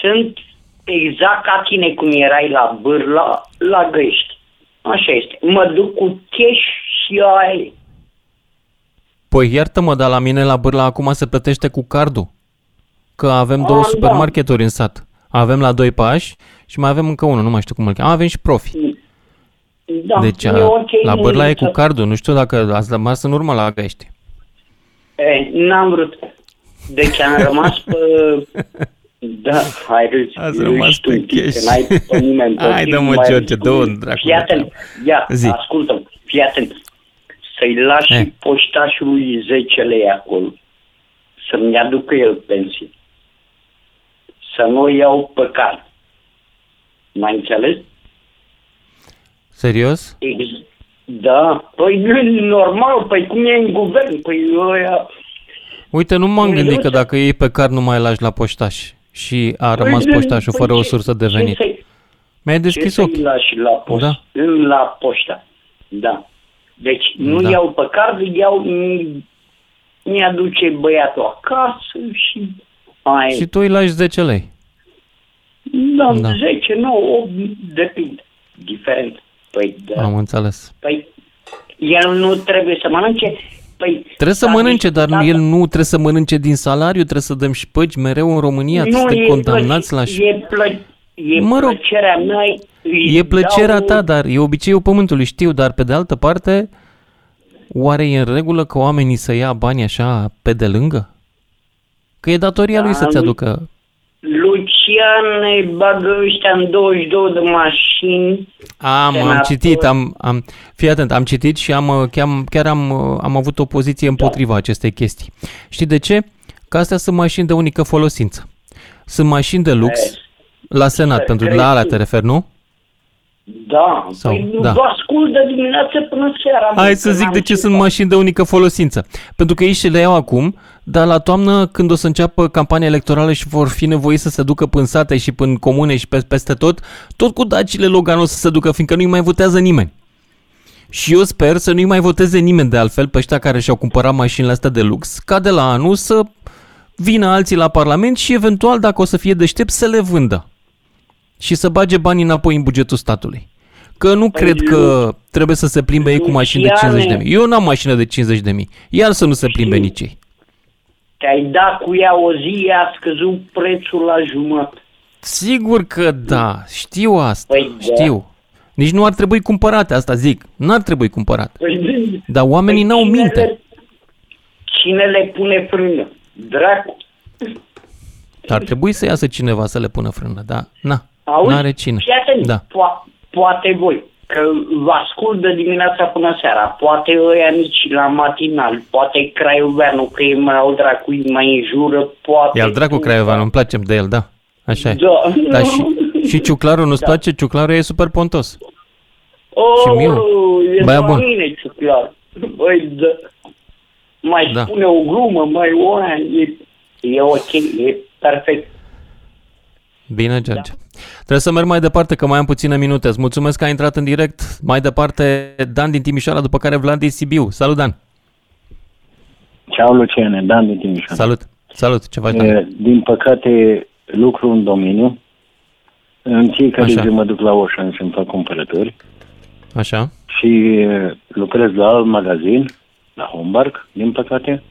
sunt exact ca tine cum erai la Bârla, la Găiești. Așa este. Mă duc cu cash și ai... Păi iartă-mă, dar la mine la Bârla acum se plătește cu cardul. Că avem Ah, două da. supermarketuri în sat. Avem la doi pași și mai avem încă unul, nu mai știu cum îl cheamă. Avem și profi. Da, deci e a, ok, la nu Bârla e nicio- cu cardul. Nu știu dacă ați rămas în urmă la Găiești. E, n-am vrut. Deci am rămas pe... *laughs* Da, hai râzi. Ați râzi rămas tu pe un pic, cash. că N-ai pe nimeni. pe *laughs* Hai, timp, dă-mă, mai George, râzi cu dă-o mine. dracu Fii atent, ia, Zi. ascultă fii atent. Să-i lași Eh. poștașului 10 lei acolo. Să-mi aducă el pensie. Să nu o iau pe card. Mai înțeles? Serios? Ex- da, păi nu e normal, păi cum e în guvern, păi ăia... Uite, nu m-am Păi gândit nu că se- dacă iei pe card nu mai lași la poștaș și a rămas Păi, poștașul păi fără o ce- sursă de ce venit. să-i- Mi-ai ce deschis să-i ochii. lași la poștă? Da. În La poșta, da. Deci nu Da. iau pe card, iau, mi- mi-aduce băiatul acasă și... Ai, Și tu îi lași 10 lei. da, Da. da, 10, 9, 8, depinde. Diferent. Păi, da. Am înțeles. Păi, el nu trebuie să mănânce. Păi, Trebuie să s-a mănânce, dar nu, discutat- el nu trebuie să mănânce din salariu, trebuie să dăm și păgi mereu în România, nu, suntem e condamnați la... plăc- E, plă- e Mă rog, plăcerea mea. îi E plăcerea dau- ta, dar e obiceiul pământului, știu, dar pe de altă parte, oare e în regulă că oamenii să ia bani așa pe de lângă? Că e datoria lui Da, să-ți nu- aducă... Lucian ne bagă ăștia în 22 de mașini. Am, am Senator. citit, am, am, fii atent, am citit și am, uh, chiar, chiar am, uh, am avut o poziție împotriva acestei chestii. Știi de ce? Că astea sunt mașini de unică folosință. Sunt mașini de lux la Senat, să pentru crezi la alea tu. te referi, nu? Da, Sau- păi nu da. vă ascult de dimineață până seara. Hai mă, să că zic n-am de ce ce sunt fac. mașini de unică folosință. Pentru că ei și le iau acum, dar la toamnă, când o să înceapă campania electorală și vor fi nevoiți să se ducă până sate și până comune și pe, peste tot, tot cu dacile Logan o să se ducă, fiindcă nu-i mai votează nimeni. Și eu sper să nu-i mai voteze nimeni de altfel pe ăștia care și-au cumpărat mașinile astea de lux, ca de la anul să vină alții la Parlament și eventual, dacă o să fie deștept, să le vândă. Și să bage banii înapoi în bugetul statului. Că nu cred că trebuie să se plimbe ei cu mașini de Luciane. 50 de mii. Eu n-am mașină de 50 de mii. Iar să nu se plimbe nici ei. Te-ai dat cu ea o zi, a scăzut prețul la jumătate. Sigur că da, știu asta, Păi da. știu. Nici nu ar trebui cumpărate, asta zic. Nu ar trebui cumpărat. Păi, Dar oamenii n-au cine minte. Le, cine le pune frână? Dracu. Ar trebui să iasă cineva să le pună frână, dar na, Auzi? n-are cine. Fii atent, Da. po- poate voi, că vă ascult de dimineața până seara, poate ăia nici la matinal, poate Craioveanu, că e mai au dracu, îi mai înjură, poate... E al dracu Craiovean, îmi place de el, da. Așa e. Da. Dar și, și ciuclarul nu-ți Da. place? Ciuclarul e super pontos. Oh, Și mie. e Băia la bun. mine, clar. Băi, da. Mai Da. spune o glumă, mai o aia, e, e ok, e perfect. Bine, George. Trebuie să merg mai departe, că mai am puține minute. Îți mulțumesc că ai intrat în direct. Mai departe, Dan din Timișoara, după care Vlad din Sibiu. Salut, Dan! Ceau, Luciane, Dan din Timișoara. Salut! Salut! Ce faci, Dan? E, Din păcate, lucru în domeniu. În fiecare Așa. zi mă duc la Ocean să-mi fac cumpărături Așa? și e, lucrez la alt magazin, la Hombark, din păcate,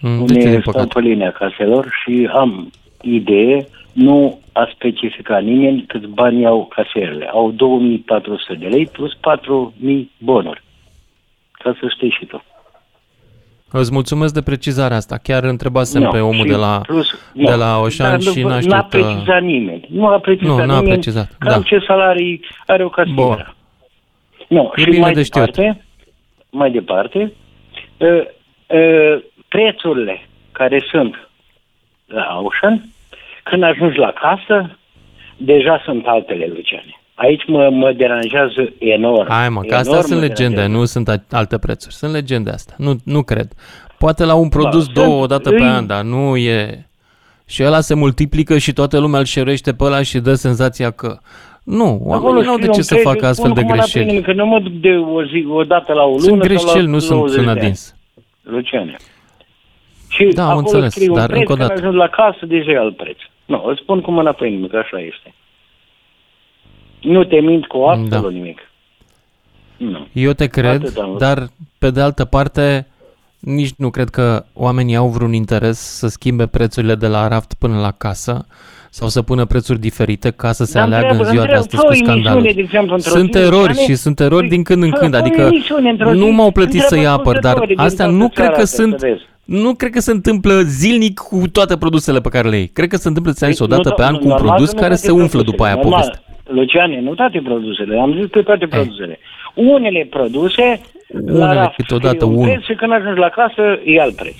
Mm, de ce, din unde stau păcate? pe linia caselor și am idee, nu a specificat nimeni câți bani au caserele. Au 2400 de lei plus 4000 bonuri. Ca să știi și tu. Îți mulțumesc de precizarea asta. Chiar întrebasem Nu, pe omul și de la, plus- de nu, la Oșan dar și nu- n-a N-a știut... uh, precizat nimeni. Nu a precizat Nu, n-a nimeni precizat, cam da. ce salarii are o casieră. Bun. Nu, E și bine mai de știut. departe, mai departe, uh, uh, prețurile care sunt la Ocean, când ajungi la casă, deja sunt altele, Luciane. Aici mă, mă deranjează enorm. Hai mă, că astea enorm sunt mă legende, deranjează. nu sunt a- alte prețuri. Sunt legende astea. Nu, nu cred. Poate la un produs Da, două sunt- odată pe îi- an, dar nu e... Și ăla se multiplică și toată lumea îl șeruiește pe ăla și dă senzația că... Nu, oamenii nu au de scrie ce un să preț, facă spun astfel de cum mâna pe greșeli. inimă, Că nu mă duc de o zi, o dată la o lună Sunt sau greșeli, la nu sunt 20 în de ani. adins. Luciane. Și Da, am acolo înțeles, scrie un dar preț, încă o când dată. ajung la casă, deja e alt preț. Nu, îți spun cu mâna pe inimă, că așa este. Nu te mint cu absolut Da. nimic. Nu. Eu te cred, Atât am vrut. dar pe de altă parte nici nu cred că oamenii au vreun interes să schimbe prețurile de la raft până la casă sau să pună prețuri diferite ca să se Dar aleagă în întreabă- ziua de întreabă, astăzi fă cu o emisiune, scandalul. de exemplu, într-o Sunt zi, erori care- și sunt erori din când în Fă- când, fă o adică emisiune într-o zi, nu m-au plătit să-i întreabă apăr, dar ascultătorii din astea toată nu cred țara că să sunt vezi. Nu cred că se întâmplă zilnic cu toate produsele pe care le iei. Cred că se întâmplă ți o Păi, dată nu, pe an nu, cu un normal produs că nu care toate se umflă produsele, după aia normal. povestea. Luciane, nu toate produsele, am zis pe toate produsele. Unele produse, la Unele raft câteodată, scrie un unul. preț și când ajungi la casă, e alt preț.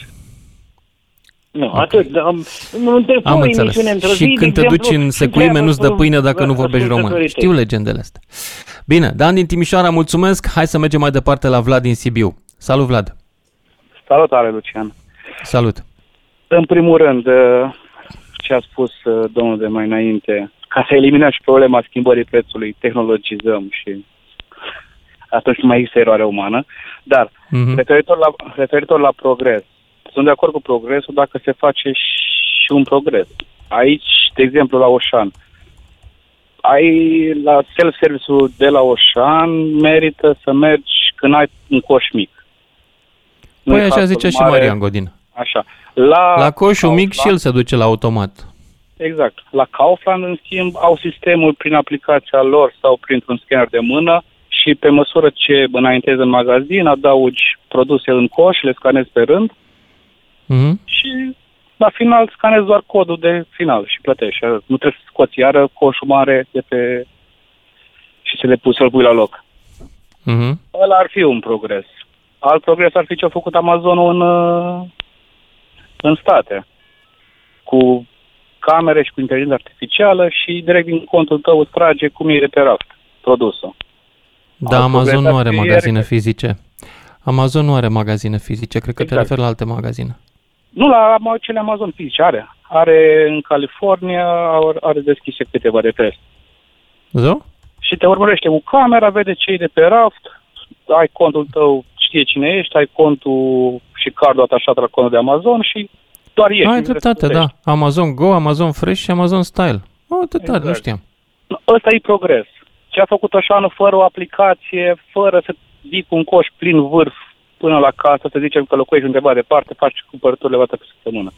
Nu, atât. dar Am, nu te Am o înțeles. emisiune într-o zi, Și de când te exemplu, duci în și secuime, întreabă nu-ți dă pe- pâine dacă nu vorbești român. ascultătorii Știu tăi. legendele astea. Bine, Dan din Timișoara, mulțumesc. Hai să mergem mai departe la Vlad din Sibiu. Salut, Vlad. Salutare, Lucian. Salut. În primul rând, uh, ce a spus uh, domnul de mai înainte, ca să eliminăm și problema schimbării prețului, tehnologizăm și atunci nu mai există eroare umană. Dar, Mhm. referitor, la, referitor la progres, sunt de acord cu progresul dacă se face și un progres. Aici, de exemplu, la Oșan, ai la self-service-ul de la Oșan, merită să mergi când ai un coș mic. Nu Păi e așa cazul zicea și mare. Marian Godin. Așa. La, La coșul mic și Kaufland- el se duce la automat. Exact. La Kaufland, în schimb, au sistemul prin aplicația lor sau printr-un scanner de mână și pe măsură ce înaintezi în magazin, adaugi produse în coș, le scanezi pe rând Mhm. și la final scanezi doar codul de final și plătești. Nu trebuie să scoți iară coșul mare de pe... și să le pui, să-l pui la loc. Mhm. Ăla ar fi un progres. Alt progres ar fi ce a făcut Amazonul în, uh, în state. Cu camere și cu inteligență artificială și direct din contul tău îți trage cum e de pe raft produsul. Da, Alt Amazon progres nu ar are fi magazine ieri- fizice. Amazon nu are magazine fizice, cred că te Exact. referi la alte magazine. Nu la ama- cele Amazon fizice, are. Are în California, are- are deschise câteva de test. Zău? Și te urmărește cu camera, vede ce e de pe raft, ai contul tău, știe cine ești, ai contul și cardul atașat la contul de Amazon și doar ieși. Ai nu dreptate, răspundești. da. Amazon Go, Amazon Fresh și Amazon Style. Oh, atât exact. nu Exact. știam. Ăsta e progres. Ce a făcut așa fără o aplicație, fără să vii cu un coș plin vârf până la casă, să zicem că locuiești undeva departe, faci cumpărăturile o dată pe săptămână.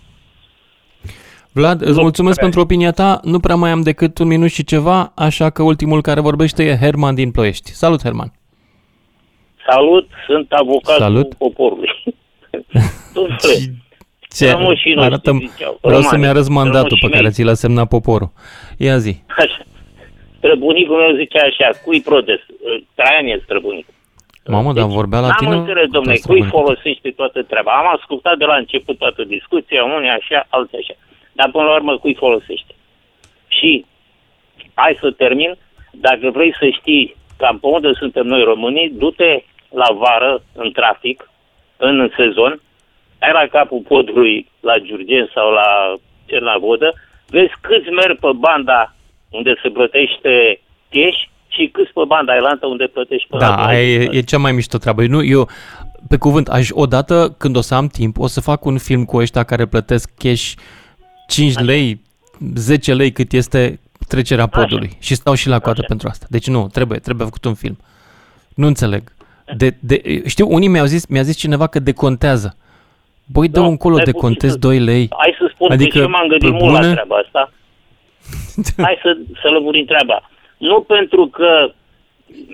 Vlad, îți mulțumesc pentru opinia ta. Nu prea mai am decât un minut și ceva, așa că ultimul care vorbește e Herman din Ploiești. Salut, Herman! Salut, sunt avocatul Salut. poporului. *laughs* Domnule, Ce? Rămășii Arată noștri, ziceau. vreau să-mi Romanii, arăți mandatul rămășii pe care mei. ți l-a semnat poporul. Ia zi. Așa. Străbunicul meu zicea așa, cui protest? Traian e străbunicul. Mamă, dar vorbea la N-am tine? înțeles, domnule, Asta cui bun. folosești toată treaba? Am ascultat de la început toată discuția, unii așa, alții așa. Dar până la urmă, cui folosește? Și, hai să termin, dacă vrei să știi cam pe unde suntem noi românii, du-te la vară, în trafic, în sezon, ai la capul podului la Giurgen sau la Cernavodă, vezi câți merg pe banda unde se plătește cash și câți pe banda ailantă unde plătești pe Da, la aia e, e cea mai mișto treabă. Nu, eu, pe cuvânt, aș, odată când o să am timp, o să fac un film cu ăștia care plătesc cash 5 lei, 10 lei cât este trecerea podului. Și stau și la coadă pentru asta. Deci nu, trebuie, trebuie făcut un film. Nu înțeleg. De, de, știu, unii mi-au zis, mi-a zis cineva că decontează. Băi, dă Da, încolo, stai decontez puțin. 2 lei. Hai să spun adică, că și eu m-am gândit pe mult la bune? treaba asta. *laughs* Hai să, să lămurim treaba. Nu pentru că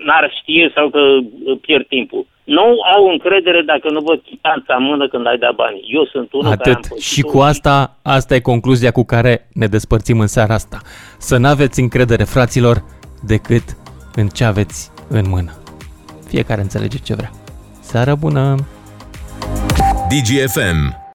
n-ar știe sau că uh, pierd timpul. Nu au încredere dacă nu văd chitanța în mână când ai dat bani. Eu sunt unul care am Atât. pățit Și cu asta, asta e concluzia cu care ne despărțim în seara asta. Să n-aveți încredere, fraților, decât în ce aveți în mână. Fiecare înțelege ce vrea. Seară bună! DGFM